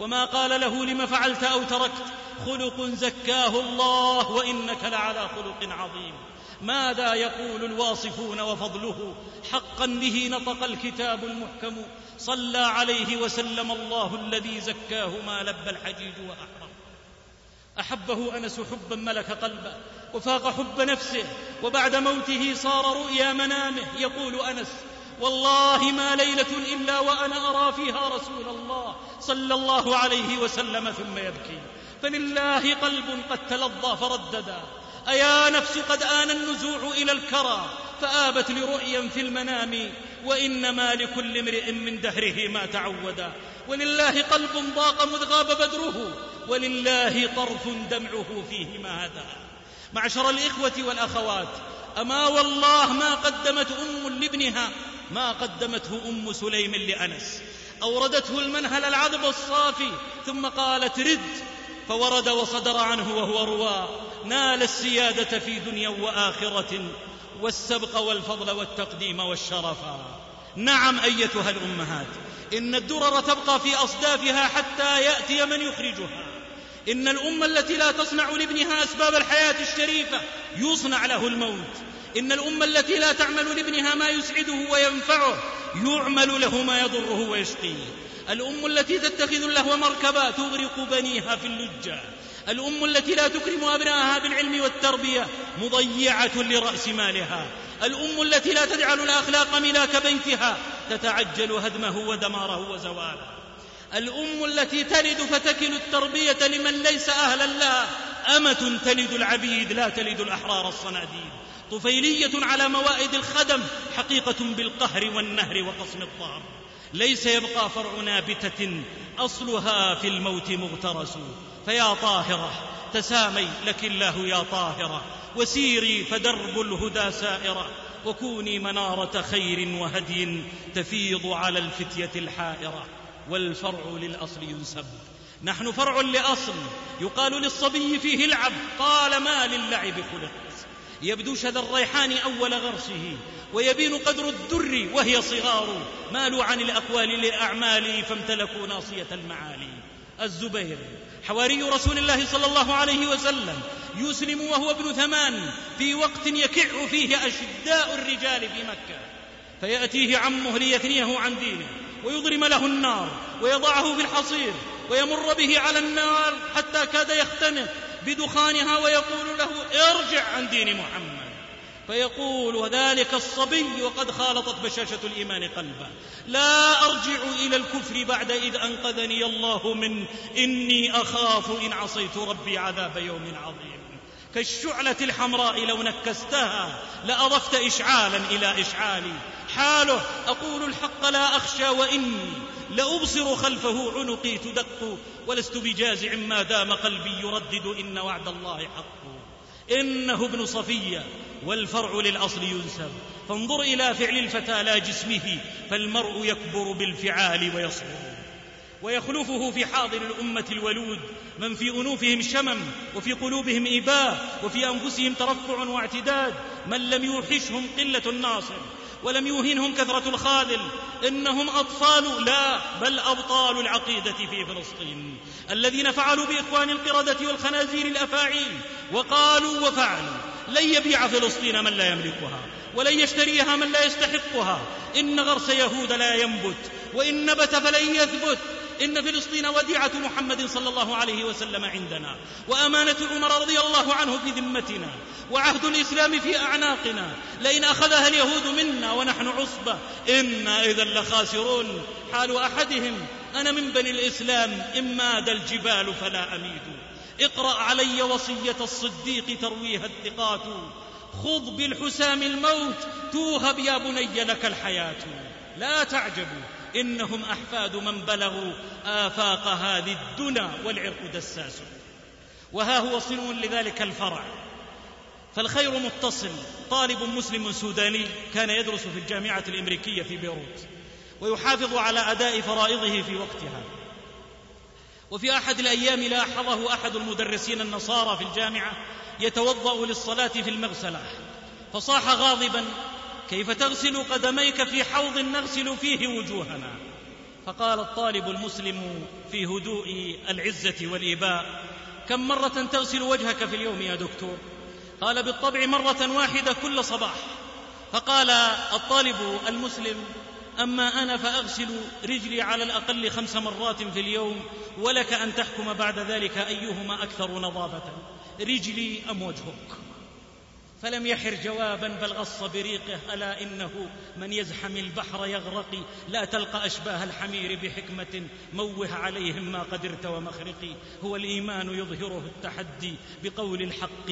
وما قال له لم فعلت أو تركت خلق زكاه الله وإنك لعلى خلق عظيم. ماذا يقول الواصفون وفضله؟ حقا به نطق الكتاب المحكم. صلى عليه وسلم الله الذي زكاه ما لب الحجيج وأحرم. أحبه أنس حبا ملك قلبه وفاق حب نفسه وبعد موته صار رؤيا منامه. يقول أنس والله ما ليلة إلا وأنا أرى فيها رسول الله صلى الله عليه وسلم ثم يبكي. فلله قلب قد تلظى فرددا. أيا نفس قد آن النزوع إلى الكرى فآبت لرؤيا في المنام وانما لكل امرئ من دهره ما تعودا ولله قلب ضاق مذ غاب بدره ولله طرف دمعه فيه ما هدى. معشر الإخوة والأخوات أما والله ما قدمت أم لابنها ما قدمته أم سليم لأنس. أوردته المنهل العذب الصافي ثم قالت رد فورد وصدر عنه وهو روى. نال السيادة في دنيا وآخرة والسبق والفضل والتقديم والشرفا نعم أيتها الأمهات إن الدرر تبقى في أصدافها حتى يأتي من يخرجها. إن الام التي لا تصنع لابنها أسباب الحياة الشريفة يصنع له الموت. إن الام التي لا تعمل لابنها ما يسعده وينفعه يعمل له ما يضره ويشقيه. الأم التي تتخذ اللهو مركبا تغرق بنيها في اللجة. الأم التي لا تكرم ابنائها بالعلم والتربية مضيعة لرأس مالها. الأم التي لا تجعل الأخلاق ملاك بيتها تتعجل هدمه ودماره وزواله. الأم التي تلد فتكل التربية لمن ليس أهلا لها أمة تلد العبيد لا تلد الأحرار الصناديد. طفيلية على موائد الخدم حقيقة بالقهر والنهر وقصم الظهر ليس يبقى فرع نابته أصلها في الموت مغترس. فيا طاهرة تسامي لك الله يا طاهرة وسيري فدرب الهدى سائرة وكوني منارة خير وهدي تفيض على الفتية الحائرة. والفرع للأصل ينسب. نحن فرع لأصل يقال للصبي فيه العب. قال ما للعب خلقت يبدو شذا الريحان أول غرسه ويبين قدر الدر وهي صغار. مالوا عن الأقوال للاعمال فامتلكوا ناصية المعالي. الزبير حواري رسول الله صلى الله عليه وسلم يسلم وهو ابن ثمان في وقت يكع فيه أشداء الرجال في مكة. فيأتيه عمه ليثنيه عن دينه ويضرم له النار ويضعه في الحصير ويمر به على النار حتى كاد يختنق بدخانها ويقول له ارجع عن دين محمد. فيقول وذلك الصبي وقد خالطت بشاشة الإيمان قلبه لا أرجع إلى الكفر بعد إذ أنقذني الله من إني أخاف إن عصيت ربي عذاب يوم عظيم. كالشعلة الحمراء لو نكستها لأضفت إشعالا إلى إشعالي. حاله أقول الحق لا أخشى وإني لأبصر خلفه عنقي تدق ولست بجازع ما دام قلبي يردد إن وعد الله حق. إنه ابن صفية والفرع للأصل ينسب. فانظر إلى فعل الفتى لا جسمه فالمرء يكبر بالفعال ويصغر ويخلفه في حاضر الأمة الولود من في أنوفهم شمم وفي قلوبهم إباه وفي أنفسهم ترفع واعتداد. من لم يوحشهم قلة الناصر ولم يوهنهم كثرة الخاذل. إنهم أطفال لا بل أبطال العقيدة في فلسطين. الذين فعلوا بإخوان القردة والخنازير الأفاعيل وقالوا وفعلوا. لن يبيع فلسطين من لا يملكها ولن يشتريها من لا يستحقها. إن غرس يهود لا ينبت وإن نبت فلن يثبت. إن فلسطين وديعة محمد صلى الله عليه وسلم عندنا وأمانة عمر رضي الله عنه في ذمتنا وعهد الإسلام في أعناقنا. لئن أخذها اليهود منا ونحن عصبة إنا إذا لخاسرون. حال أحدهم أنا من بني الإسلام إن ماد الجبال فلا أميد. اقرأ علي وصية الصديق ترويها الثقات. خذ بالحسام الموت توهب يا بني لك الحياة. لا تعجبوا إنهم أحفاد من بلغوا آفاق هذه الدنا والعرق دساس. وها هو صنو لذلك الفرع. فالخير متصل طالب مسلم سوداني كان يدرس في الجامعة الأمريكية في بيروت ويحافظ على أداء فرائضه في وقتها. وفي أحد الأيام لاحظه أحد المدرسين النصارى في الجامعة يتوضأ للصلاة في المغسلة. فصاح غاضبا كيف تغسل قدميك في حوض نغسل فيه وجوهنا؟ فقال الطالب المسلم في هدوء العزة والإباء كم مرة تغسل وجهك في اليوم يا دكتور؟ قال بالطبع مرة واحدة كل صباح. فقال الطالب المسلم أما أنا فأغسل رجلي على الأقل خمس مرات في اليوم ولك أن تحكم بعد ذلك أيهما أكثر نظافة. رجلي أم وجهك. فلم يحر جوابا بل غص بريقه ألا إنه من يزحم البحر يغرق لا تلقى أشباه الحمير بحكمة موه عليهم ما قدرت ومخرقي. هو الإيمان يظهره التحدي بقول الحق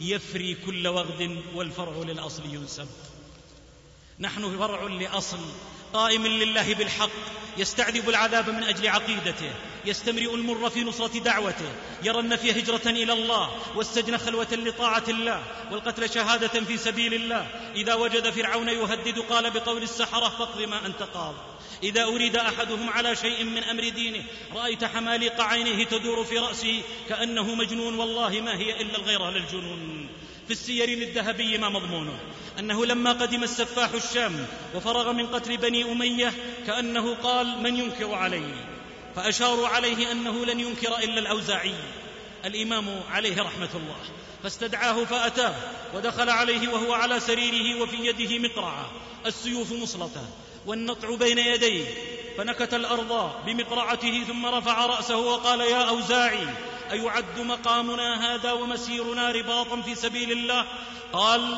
يفري كل وغد والفرع للأصل ينسب. نحن فرع لأصل قائم لله بالحق يستعذب العذاب من أجل عقيدته يستمرئ المر في نصرة دعوته يرى النفي هجرة إلى الله والسجن خلوة لطاعة الله والقتل شهادة في سبيل الله. إذا وجد فرعون يهدد قال بقول السحرة فاقض ما أنت قاض. إذا أريد أحدهم على شيء من أمر دينه رأيت حماليق عينه تدور في رأسه كأنه مجنون والله ما هي إلا الغيره للجنون في السير للذهبي ما مضمونه. أنه لما قدم السفاح الشام وفرغ من قتل بني أمية كأنه قال من ينكر علي فأشاروا عليه أنه لن ينكر إلا الأوزاعي. الإمام عليه رحمة الله. فاستدعاه فأتاه ودخل عليه وهو على سريره وفي يده مقرعة. السيوف مصلته والنطع بين يديه. فنكت الأرض بمقرعته ثم رفع رأسه وقال يا أوزاعي أيعد مقامنا هذا ومسيرنا رباطا في سبيل الله؟ قال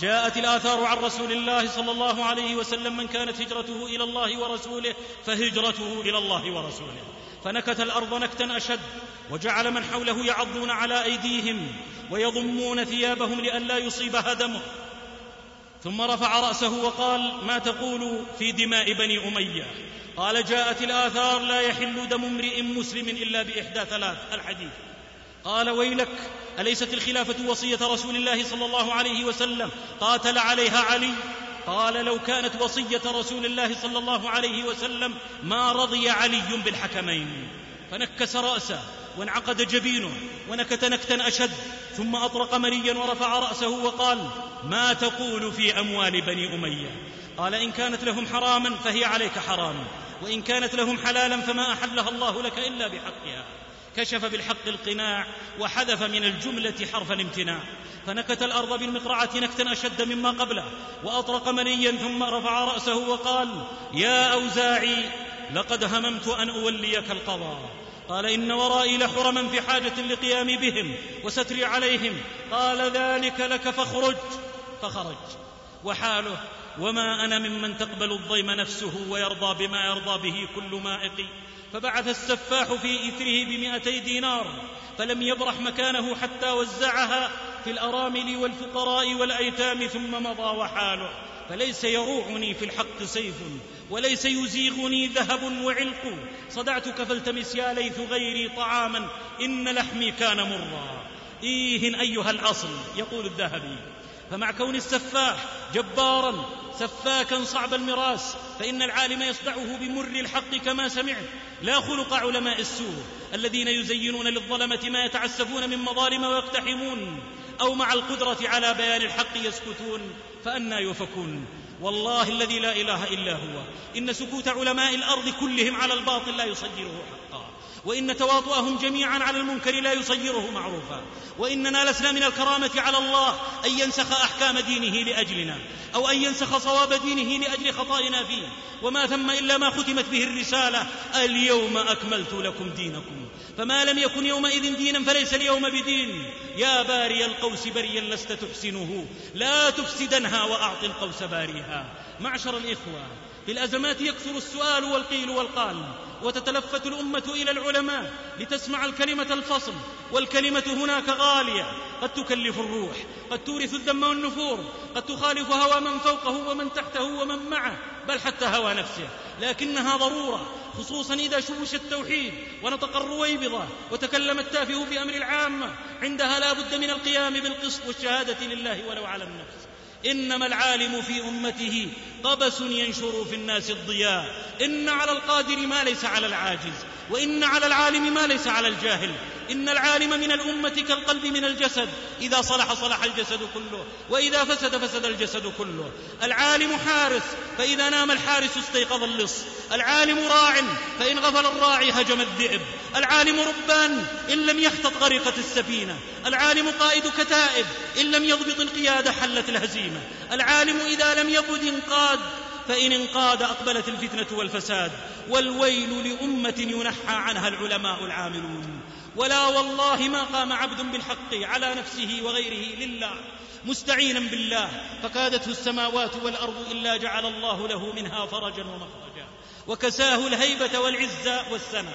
جاءت الآثار عن رسول الله صلى الله عليه وسلم من كانت هجرته إلى الله ورسوله فهجرته إلى الله ورسوله. فنكت الأرض نكتا أشد وجعل من حوله يعضون على أيديهم ويضمون ثيابهم لئلا يصيبها دمه ثم رفع رأسه وقال ما تقول في دماء بني أمية؟ قال جاءت الآثار لا يحل دم امرئ مسلم إلا بإحدى ثلاث الحديث. قال ويلك أليست الخلافة وصية رسول الله صلى الله عليه وسلم؟ قاتل عليها علي. قال لو كانت وصية رسول الله صلى الله عليه وسلم ما رضي علي بالحكمين. فنكس رأسه وانعقد جبينه ونكت نكتا أشد ثم أطرق مليا ورفع رأسه وقال ما تقول في أموال بني أمية؟ قال إن كانت لهم حراما فهي عليك حرام وإن كانت لهم حلالا فما أحلها الله لك إلا بحقها. كشف بالحق القناع وحذف من الجملة حرف الامتناع. فنكت الأرض بالمقرعة نكتا أشد مما قبله وأطرق منيا ثم رفع رأسه وقال يا أوزاعي لقد هممت أن أوليك القضاء. قال إن ورائي لحرما في حاجة لقيام بهم وستري عليهم. قال ذلك لك فاخرج. فخرج. وحاله وما أنا ممن تقبل الضيم نفسه ويرضى بما يرضى به كل مائق. فبعث السفاح في إثره بمائتي دينار فلم يبرح مكانه حتى وزعها في الأرامل والفقراء والأيتام ثم مضى وحاله. فليس يروعني في الحق سيف وليس يزيغني ذهب وعلق. صدعتك فالتمس يا ليث غيري طعاما إن لحمي كان مرا. إيه أيها الأصل يقول الذهبي. فمع كون السفاح جبارا سفاكا صعب المراس فإن العالم يصدعه بمر الحق كما سمعت لا خلق علماء السوء الذين يزينون للظلمة ما يتعسفون من مظالم ويقتحمون أو مع القدرة على بيان الحق يسكتون فانى يؤفكون والله الذي لا إله إلا هو. إن سكوت علماء الأرض كلهم على الباطل لا يصدره حقا وإن تواطؤهم جميعا على المنكر لا يصيره معروفا. وإننا لسنا من الكرامة على الله أن ينسخ أحكام دينه لأجلنا أو أن ينسخ صواب دينه لأجل خطائنا فيه. وما ثم إلا ما ختمت به الرسالة اليوم أكملت لكم دينكم. فما لم يكن يومئذ دينا فليس اليوم بدين. يا باري القوس بريا لست تحسنه لا تفسدنها وأعط القوس باريها. معشر الإخوة في الأزمات يكثر السؤال والقيل والقال. وتتلفت الأمة إلى العلماء لتسمع الكلمة الفصل والكلمة هناك غالية. قد تكلف الروح قد تورث الذم والنفور قد تخالف هوى من فوقه ومن تحته ومن معه بل حتى هوى نفسه. لكنها ضرورة خصوصا إذا شوش التوحيد ونطق الرويبضه وتكلم التافه في أمر العامة. عندها لا بد من القيام بالقسط والشهادة لله ولو على النفس إنما العالم في أمته قبس ينشر في الناس الضياء إن على القادر ما ليس على العاجز وإن على العالم ما ليس على الجاهل. إن العالم من الأمة كالقلب من الجسد. إذا صلح صلح الجسد كله. وإذا فسد فسد الجسد كله. العالم حارس فإذا نام الحارس استيقظ اللص. العالم راع فإن غفل الراعي هجم الذئب. العالم ربان إن لم يخطط غرقت السفينة. العالم قائد كتائب إن لم يضبط القيادة حلت الهزيمة. العالم إذا لم يبد انقاد فإن انقاد أقبلت الفتنة والفساد والويل لأمة ينحى عنها العلماء العاملون. ولا والله ما قام عبد بالحق على نفسه وغيره لله مستعينا بالله فكادته السماوات والأرض إلا جعل الله له منها فرجا ومخرجا. وكساه الهيبة والعزة والسنة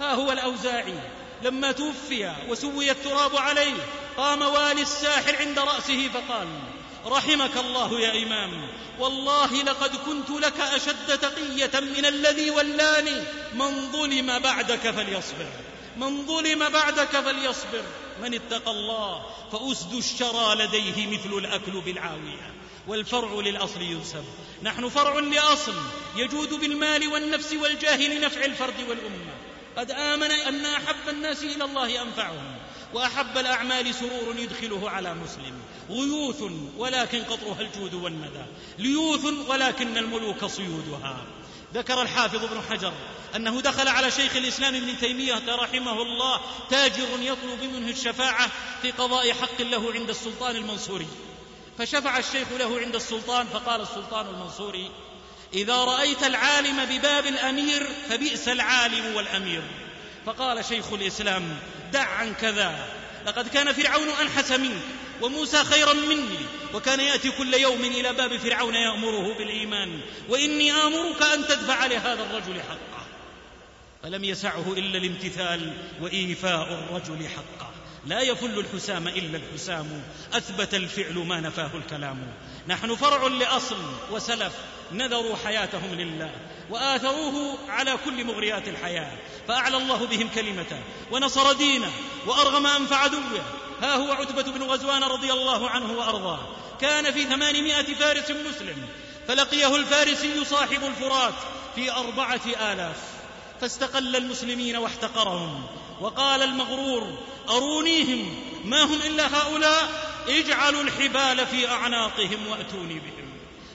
ها هو الأوزاعي. لما توفي وسوي التراب عليه قام والي الساحر عند رأسه فقال رحمك الله يا إمام. والله لقد كنت لك أشد تقية من الذي ولاني. من ظلم بعدك فليصبر. من ظلم بعدك فليصبر. من اتقى الله فأسد الشرى لديه مثل الأكل بالعاوية. والفرع للأصل ينسب. نحن فرع لأصل يجود بالمال والنفس والجاه لنفع الفرد والأمة. قد آمن أن أحب الناس إلى الله أنفعهم. وأحب الأعمال سرور يدخله على مسلم. غيوث ولكن قطرها الجود والندى. ليوث ولكن الملوك صيودها. ذكر الحافظ ابن حجر أنه دخل على شيخ الإسلام ابن تيمية رحمه الله تاجر يطلب منه الشفاعة في قضاء حق له عند السلطان المنصوري. فشفع الشيخ له عند السلطان فقال السلطان المنصوري إذا رأيت العالم بباب الأمير فبئس العالم والأمير. فقال شيخ الإسلام دع عن كذا. لقد كان فرعون أنحس منك وموسى خيرا مني وكان يأتي كل يوم إلى باب فرعون يأمره بالإيمان وإني آمرك أن تدفع لهذا الرجل حقه. فلم يسعه إلا الامتثال وإيفاء الرجل حقه. لا يفل الحسام إلا الحسام أثبت الفعل ما نفاه الكلام. نحن فرع لأصل وسلف نذروا حياتهم لله. وآثروه على كل مغريات الحياة فأعلى الله بهم كلمته ونصر دينه وأرغم أنف عدوه. ها هو عتبة بن غزوان رضي الله عنه وأرضاه. كان في ثمانمائة فارس مسلم فلقيه الفارسي صاحب الفرات في أربعة آلاف. فاستقل المسلمين واحتقرهم وقال المغرور أرونيهم ما هم إلا هؤلاء؟ اجعلوا الحبال في أعناقهم وأتوني بهم.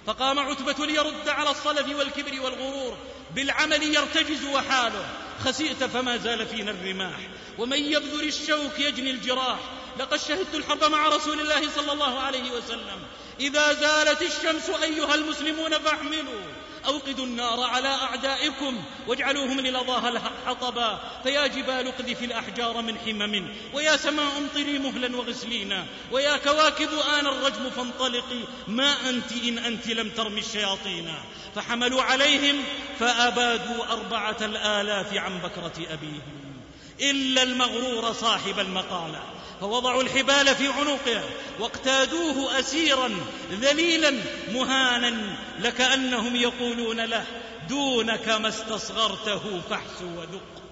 فقام عتبة ليرد على الصلف والكبر والغرور بالعمل يرتجز وحاله. خسئت فما زال فينا الرماح ومن يبذل الشوك يجني الجراح. لقد شهدت الحرب مع رسول الله صلى الله عليه وسلم. إذا زالت الشمس أيها المسلمون فاحملوا. أوقدوا النار على أعدائكم واجعلوهم للظاها حطبا فيا جبال اقذف الأحجار من حمم ويا سماء امطري مهلا وغسلينا ويا كواكب آن الرجم فانطلقي ما أنت إن أنت لم ترمي الشياطين. فحملوا عليهم فأبادوا أربعة الآلاف عن بكرة أبيهم. إلا المغرور صاحب المقالة فوضعوا الحبال في عنقه واقتادوه اسيرا ذليلا مهانا لكأنهم يقولون له دونك ما استصغرته فاحس وذق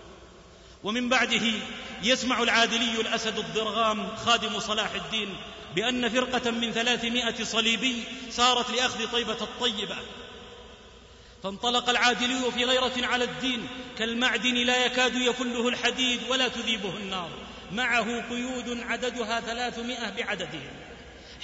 ومن بعده يسمع العادلي الأسد الضرغام خادم صلاح الدين بأن فرقة من ثلاثمائة صليبي سارت لأخذ طيبة الطيبة. فانطلق العادلي في غيرة على الدين كالمعدن لا يكاد يفله الحديد ولا تذيبه النار. معه قيود عددها ثلاثمائة بعددهم.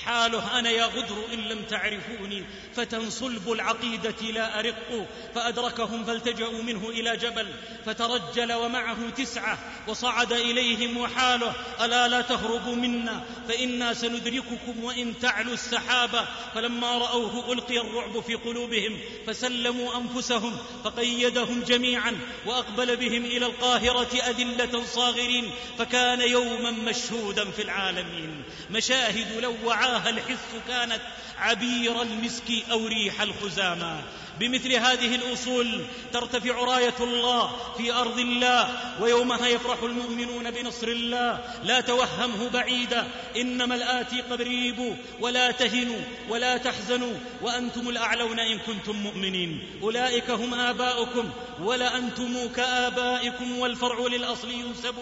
حاله أنا يا غدر إن لم تعرفوني فتى صلب العقيدة لا أرق فأدركهم فالتجأوا منه إلى جبل فترجل ومعه تسعة وصعد إليهم وحاله ألا لا تهربوا منا فإنا سندرككم وإن تعلوا السحابة فلما رأوه ألقي الرعب في قلوبهم فسلموا أنفسهم فقيدهم جميعا وأقبل بهم إلى القاهرة أذلة صاغرين فكان يوما مشهودا في العالمين مشاهد لو وعاها الحس كانت عبير المسك أو ريح الخزامى بمثل هذه الأصول ترتفع راية الله في أرض الله ويومها يفرح المؤمنون بنصر الله. لا توهمه بعيدا إنما الآتي قريب ولا تهنوا ولا تحزنوا وأنتم الأعلون إن كنتم مؤمنين. أولئك هم آباؤكم ولانتم كآبائكم والفرع للأصل ينسب.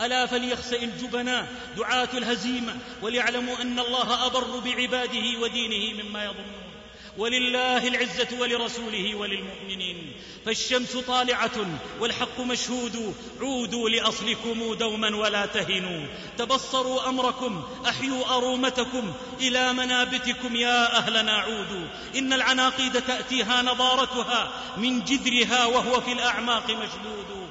ألا فليخسئ الجبناء دعاة الهزيمة وليعلموا أن الله أبر بعباده ودينه مما يظنون. ولله العزة ولرسوله وللمؤمنين. فالشمس طالعة والحق مشهود. عودوا لأصلكم دوما ولا تهنوا. تبصروا أمركم أحيوا أرومتكم إلى منابتكم يا أهلنا عودوا. إن العناقيد تأتيها نضارتها من جذرها وهو في الأعماق مشدود.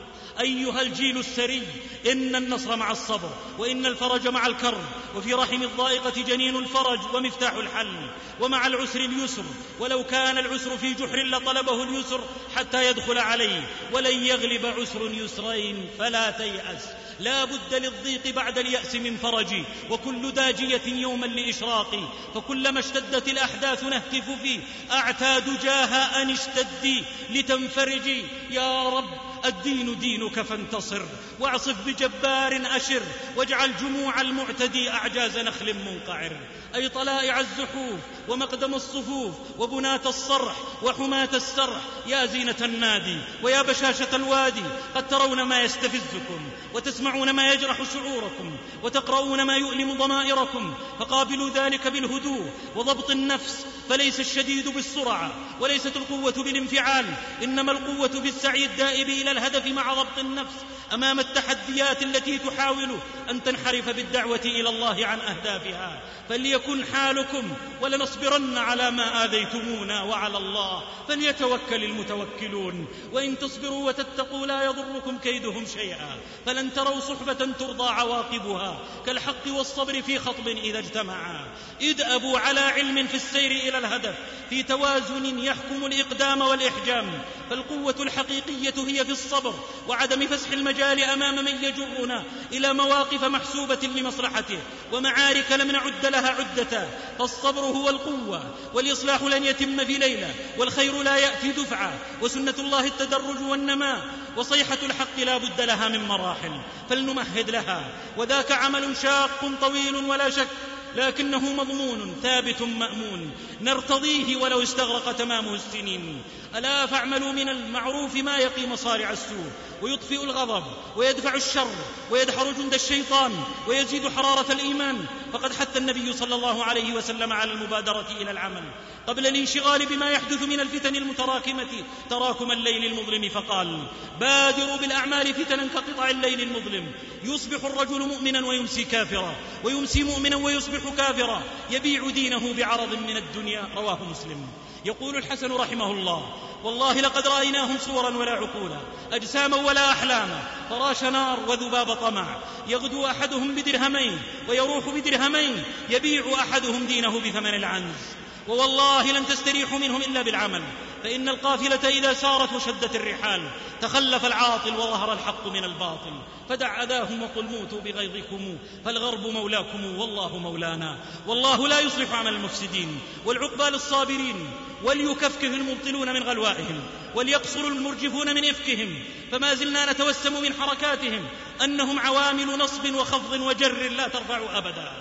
أيها الجيل السري إن النصر مع الصبر وإن الفرج مع الكرب وفي رحم الضائقة جنين الفرج ومفتاح الحل ومع العسر اليسر ولو كان العسر في جحر لطلبه اليسر حتى يدخل عليه ولن يغلب عسر يسرين فلا تيأس. لا بد للضيق بعد اليأس من فرج وكل داجية يوما لإشراقي فكلما اشتدت الأحداث نهتف فيه أعتاد جاها أن اشتدي لتنفرجي. يا رب الدين دينك فانتصر واعصف بجبار أشر واجعل جموع المعتدي أعجاز نخل منقعر. أي طلائع الزحوف ومقدم الصفوف وبناة الصرح وحماة السرح. يا زينة النادي ويا بشاشة الوادي قد ترون ما يستفزكم وتسمعون ما يجرح شعوركم وتقرؤون ما يؤلم ضمائركم فقابلوا ذلك بالهدوء وضبط النفس فليس الشديد بالسرعة وليست القوة بالانفعال إنما القوة بالسعي الدائب إلى الهدف مع ضبط النفس. أمام التحديات التي تحاول أن تنحرف بالدعوة إلى الله عن أهدافها. فليكن حالكم ولنصبرن على ما آذيتمونا وعلى الله. فليتوكل المتوكلون. وإن تصبروا وتتقوا لا يضركم كيدهم شيئا. فلن تروا صحبة ترضى عواقبها. كالحق والصبر في خطب إذا اجتمعا. ادأبوا على علم في السير إلى الهدف. في توازن يحكم الإقدام والإحجام. فالقوة الحقيقية هي في الصبر وعدم فسح المجال أمام من يجرنا إلى مواقف محسوبة لمصلحته ومعارك لم نعد لها عدة فالصبر هو القوة والإصلاح لن يتم في ليلة والخير لا يأتي دفعة وسنة الله التدرج والنماء وصيحة الحق لا بد لها من مراحل فلنمهد لها وذاك عمل شاق طويل ولا شك لكنه مضمون ثابت مأمون. نرتضيه ولو استغرق تمامه السنين. ألا فاعملوا من المعروف ما يقي مصارع السوء. ويطفئ الغضب ويدفع الشر ويدحر جند الشيطان ويزيد حرارة الإيمان. فقد حث النبي صلى الله عليه وسلم على المبادرة إلى العمل. قبل الانشغال بما يحدث من الفتن المتراكمة تراكم الليل المظلم فقال بادروا بالأعمال فتنا كقطع الليل المظلم. يصبح الرجل مؤمنا ويمسي كافرا ويمسي مؤمنا ويصبح كافرا. يبيع دينه بعرض من الدنيا رواه مسلم. يقول الحسن رحمه الله والله لقد رأيناهم صورا ولا عقولا أجساما ولا أحلاما فراش نار وذباب طمع. يغدو أحدهم بدرهمين ويروح بدرهمين يبيع أحدهم دينه بثمن العنز. ووالله لن تستريحوا منهم إلا بالعمل فإن القافلة إذا سارت وشدت الرحال تخلف العاطل وظهر الحق من الباطل فدع أذاهم وقل موتوا بغيظكم فالغرب مولاكم والله مولانا والله لا يصلح عمل المفسدين والعقبى للصابرين وليكفكف المبطلون من غلوائهم وليقصر المرجفون من إفكهم فما زلنا نتوسم من حركاتهم أنهم عوامل نصب وخفض وجر لا ترفع أبدا.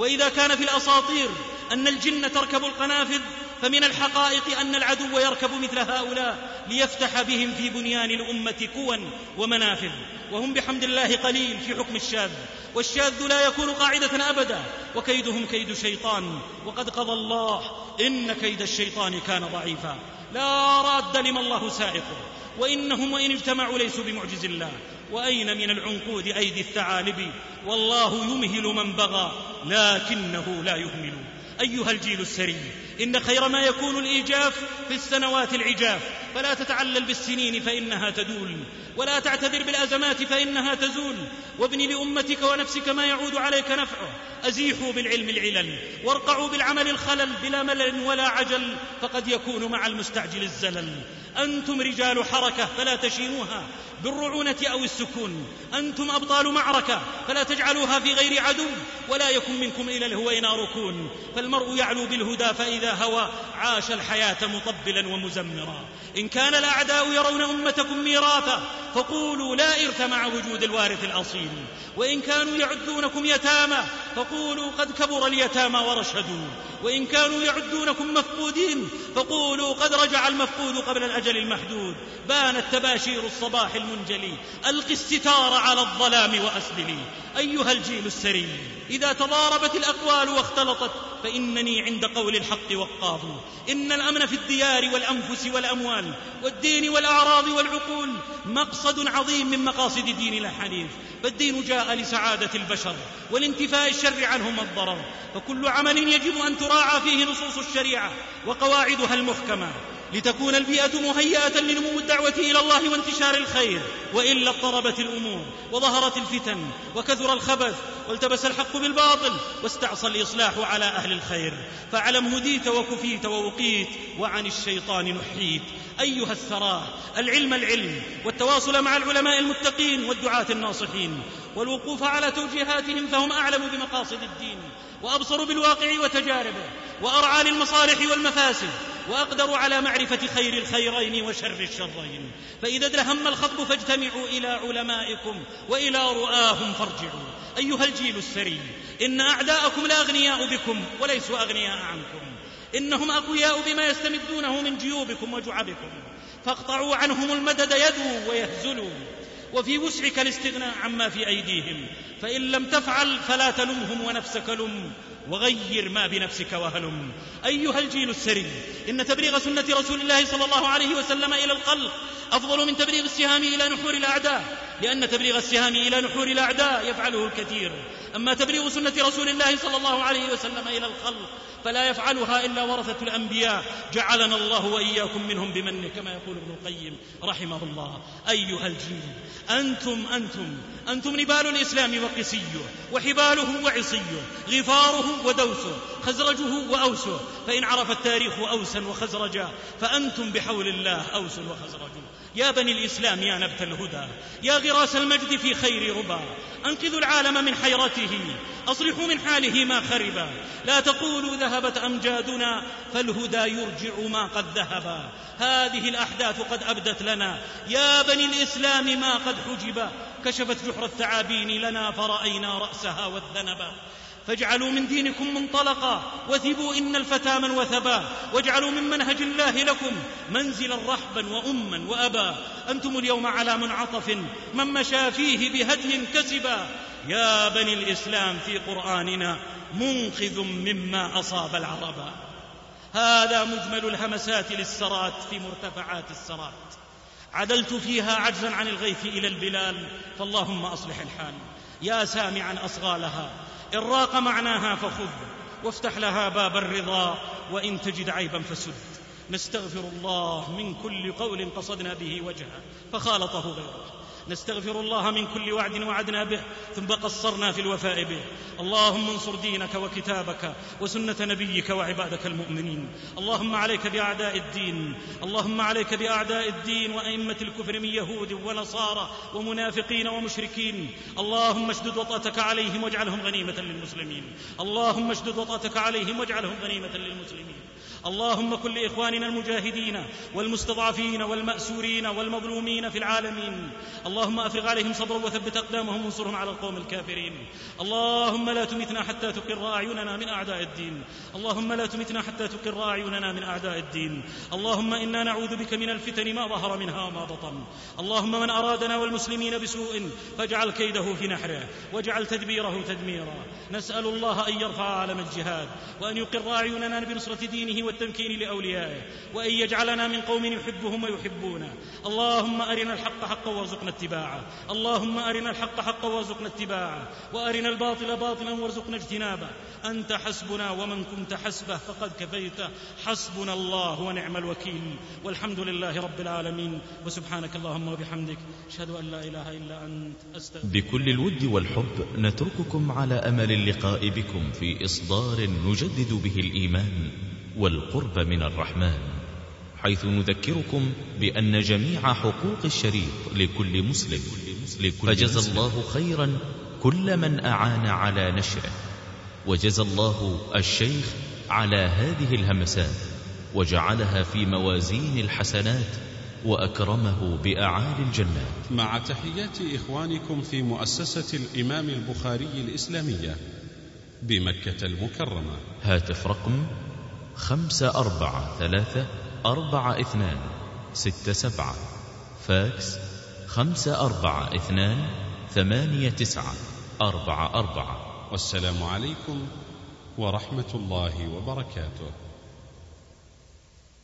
وإذا كان في الأساطير أن الجن تركب القنافذ فمن الحقائق أن العدو يركب مثل هؤلاء ليفتح بهم في بنيان الأمة كوا ومنافذ. وهم بحمد الله قليل في حكم الشاذ. والشاذ لا يكون قاعدة أبدا وكيدهم كيد شيطان. وقد قضى الله إن كيد الشيطان كان ضعيفا. لا راد لما الله سائقه. وإنهم وإن اجتمعوا ليسوا بمعجز الله. وأين من العنقود أيدي الثعالب؟ والله يمهل من بغى لكنه لا يهمل. أيها الجيل السري إن خير ما يكون الإيجاف في السنوات العجاف. فلا تتعلل بالسنين فإنها تدول ولا تعتذر بالأزمات فإنها تزول. وابن لأمتك ونفسك ما يعود عليك نفعه. أزيحوا بالعلم العلل وارقعوا بالعمل الخلل بلا ملل ولا عجل فقد يكون مع المستعجل الزلل. أنتم رجال حركة فلا تشينوها بالرعونة أو السكون. أنتم أبطال معركة فلا تجعلوها في غير عدو ولا يكن منكم إلى الهوينا ركون. فالمرء يعلو بالهدى فإذا هوى عاش الحياة مطبلا ومزمرا. إن كان الأعداء يرون أمتكم ميراثا فقولوا لا مع وجود الوارث الأصيل. وإن كانوا يعدونكم يتامى فقولوا قد كبر اليتامى ورشدوا. وإن كانوا يعدونكم مفقودين فقولوا قد رجع المفقود قبل الأجل المحدود. بانت تباشير الصباح المنجلي. ألق الستار على الظلام وأسدلي أيها الجيل السري إذا تضاربت الأقوال واختلطت فإنني عند قول الحق وقاف إن الأمن في الديار والأنفس والأموال والدين والأعراض والعقول مقصد عظيم من مقاصد ديننا الحنيف فالدين جاء لسعادة البشر والانتفاء الشر عنهم الضرر فكل عمل يجب أن تراعى فيه نصوص الشريعة وقواعدها المحكمة. لتكون البيئة مهيئة لنمو الدعوة إلى الله وانتشار الخير وإلا اضطربت الأمور وظهرت الفتن وكثر الخبث والتبس الحق بالباطل واستعصى الإصلاح على أهل الخير. فاعلم هديت وكفيت ووقيت وعن الشيطان نحيت. أيها الثراء العلم العلم والتواصل مع العلماء المتقين والدعاة الناصحين والوقوف على توجيهاتهم فهم أعلم بمقاصد الدين وأبصر بالواقع وتجاربه وأرعى للمصالح والمفاسد وأقدر على معرفة خير الخيرين وشر الشرين. فإذا ادلهم الخطب فاجتمعوا إلى علمائكم وإلى رؤاهم فارجعوا. أيها الجيل السري إن أعداءكم لأغنياء بكم وليسوا أغنياء عنكم. إنهم أقوياء بما يستمدونه من جيوبكم وجعبكم. فاقطعوا عنهم المدد يدوا ويهزلوا وفي وسعك الاستغناء عما في أيديهم. فإن لم تفعل فلا تلمهم ونفسك لم. وغير ما بنفسك وهلم. أيها الجيل السري إن تبليغ سنة رسول الله صلى الله عليه وسلم إلى الخلق أفضل من تبليغ السهام إلى نحور الأعداء لأن تبليغ السهام إلى نحور الأعداء يفعله الكثير. أما تبليغ سنة رسول الله صلى الله عليه وسلم إلى الخلق فلا يفعلها إلا ورثة الأنبياء. جعلنا الله وإياكم منهم بمنه كما يقول ابن القيم رحمه الله. أيها الجيل أنتم أنتم أنتم نبال الإسلام وقسيه وحباله وعصيه غفاره ودوسه خزرجه وأوسه فإن عرف التاريخ أوسا وخزرجا فأنتم بحول الله أوس وخزرج. يا بني الإسلام يا نبت الهدى يا غراس المجد في خير ربا أنقذوا العالم من حيرته أصلحوا من حاله ما خربا. لا تقولوا ذهبت أمجادنا فالهدى يرجع ما قد ذهبا. هذه الأحداث قد أبدت لنا. يا بني الإسلام ما قد حجبا. كشفت جحر الثعابين لنا فرأينا رأسها والذنبا فاجعلوا من دينكم منطلقا وثبوا إن الفتى من وثبا. واجعلوا من منهج الله لكم منزلا رحبا وأما وأبا. أنتم اليوم على منعطف من مشى فيه بهدي كسبا. يا بني الإسلام في قرآننا منقذ مما أصاب العربا هذا مجمل الهمسات للسرات في مرتفعات السرات. عدلت فيها عجزا عن الغيث إلى البلال فاللهم أصلح الحال. يا سامعا أصغالها إن راق معناها فخذ وافتح لها باب الرضا وإن تجد عيبا فسد. نستغفر الله من كل قول قصدنا به وجهه فخالطه غيره. نستغفر الله من كل وعد وعدنا به ثم قصرنا في الوفاء به. اللهم انصر دينك وكتابك وسنة نبيك وعبادك المؤمنين. اللهم عليك بأعداء الدين اللهم عليك بأعداء الدين وأئمة الكفر من يهود ونصارى ومنافقين ومشركين. اللهم اشدد وطأتك عليهم واجعلهم غنيمة للمسلمين. اللهم اشدد وطأتك عليهم واجعلهم غنيمة للمسلمين. اللهم كن لإخواننا المجاهدين والمستضعفين والمأسورين والمظلومين في العالمين. اللهم أفرغ عليهم صبرا وثبت أقدامهم وانصرهم على القوم الكافرين. اللهم لا تمتنا حتى تقر أعيننا من أعداء الدين. اللهم لا تمتنا حتى تقر أعيننا من أعداء الدين. اللهم إنا نعوذ بك من الفتن ما ظهر منها وما بطن. اللهم من أرادنا والمسلمين بسوء فاجعل كيده في نحره واجعل تدبيره تدميرا. نسأل الله أن يرفع عالم الجهاد وأن يقر أعيننا بنصرة دينه والتمكين لأوليائه وأن يجعلنا من قوم يحبهم ويحبونه. اللهم أرنا الحق حقا وارزقنا اتباعه. اللهم أرنا الحق حقا وارزقنا اتباعه. وأرنا الباطل باطلا وارزقنا اجتنابه. أنت حسبنا ومن كنت حسبه فقد كفيته حسبنا الله ونعم الوكيل. والحمد لله رب العالمين. وسبحانك اللهم وبحمدك. أشهد أن لا إله إلا أنت. أستغفرك. بكل الود والحب نترككم على أمل اللقاء بكم في إصدار نجدد به الإيمان. والقرب من الرحمن حيث نذكركم بأن جميع حقوق الشريط لكل مسلم فجزى الله خيرا كل من أعان على نشره وجزى الله الشيخ على هذه الهمسات وجعلها في موازين الحسنات وأكرمه بأعالي الجنات. مع تحيات إخوانكم في مؤسسة الإمام البخاري الإسلامية بمكة المكرمة. هاتف رقم خمسة أربعة ثلاثة أربعة اثنان ستة سبعة. فاكس خمسة أربعة اثنان ثمانية تسعة أربعة أربعة. والسلام عليكم ورحمة الله وبركاته.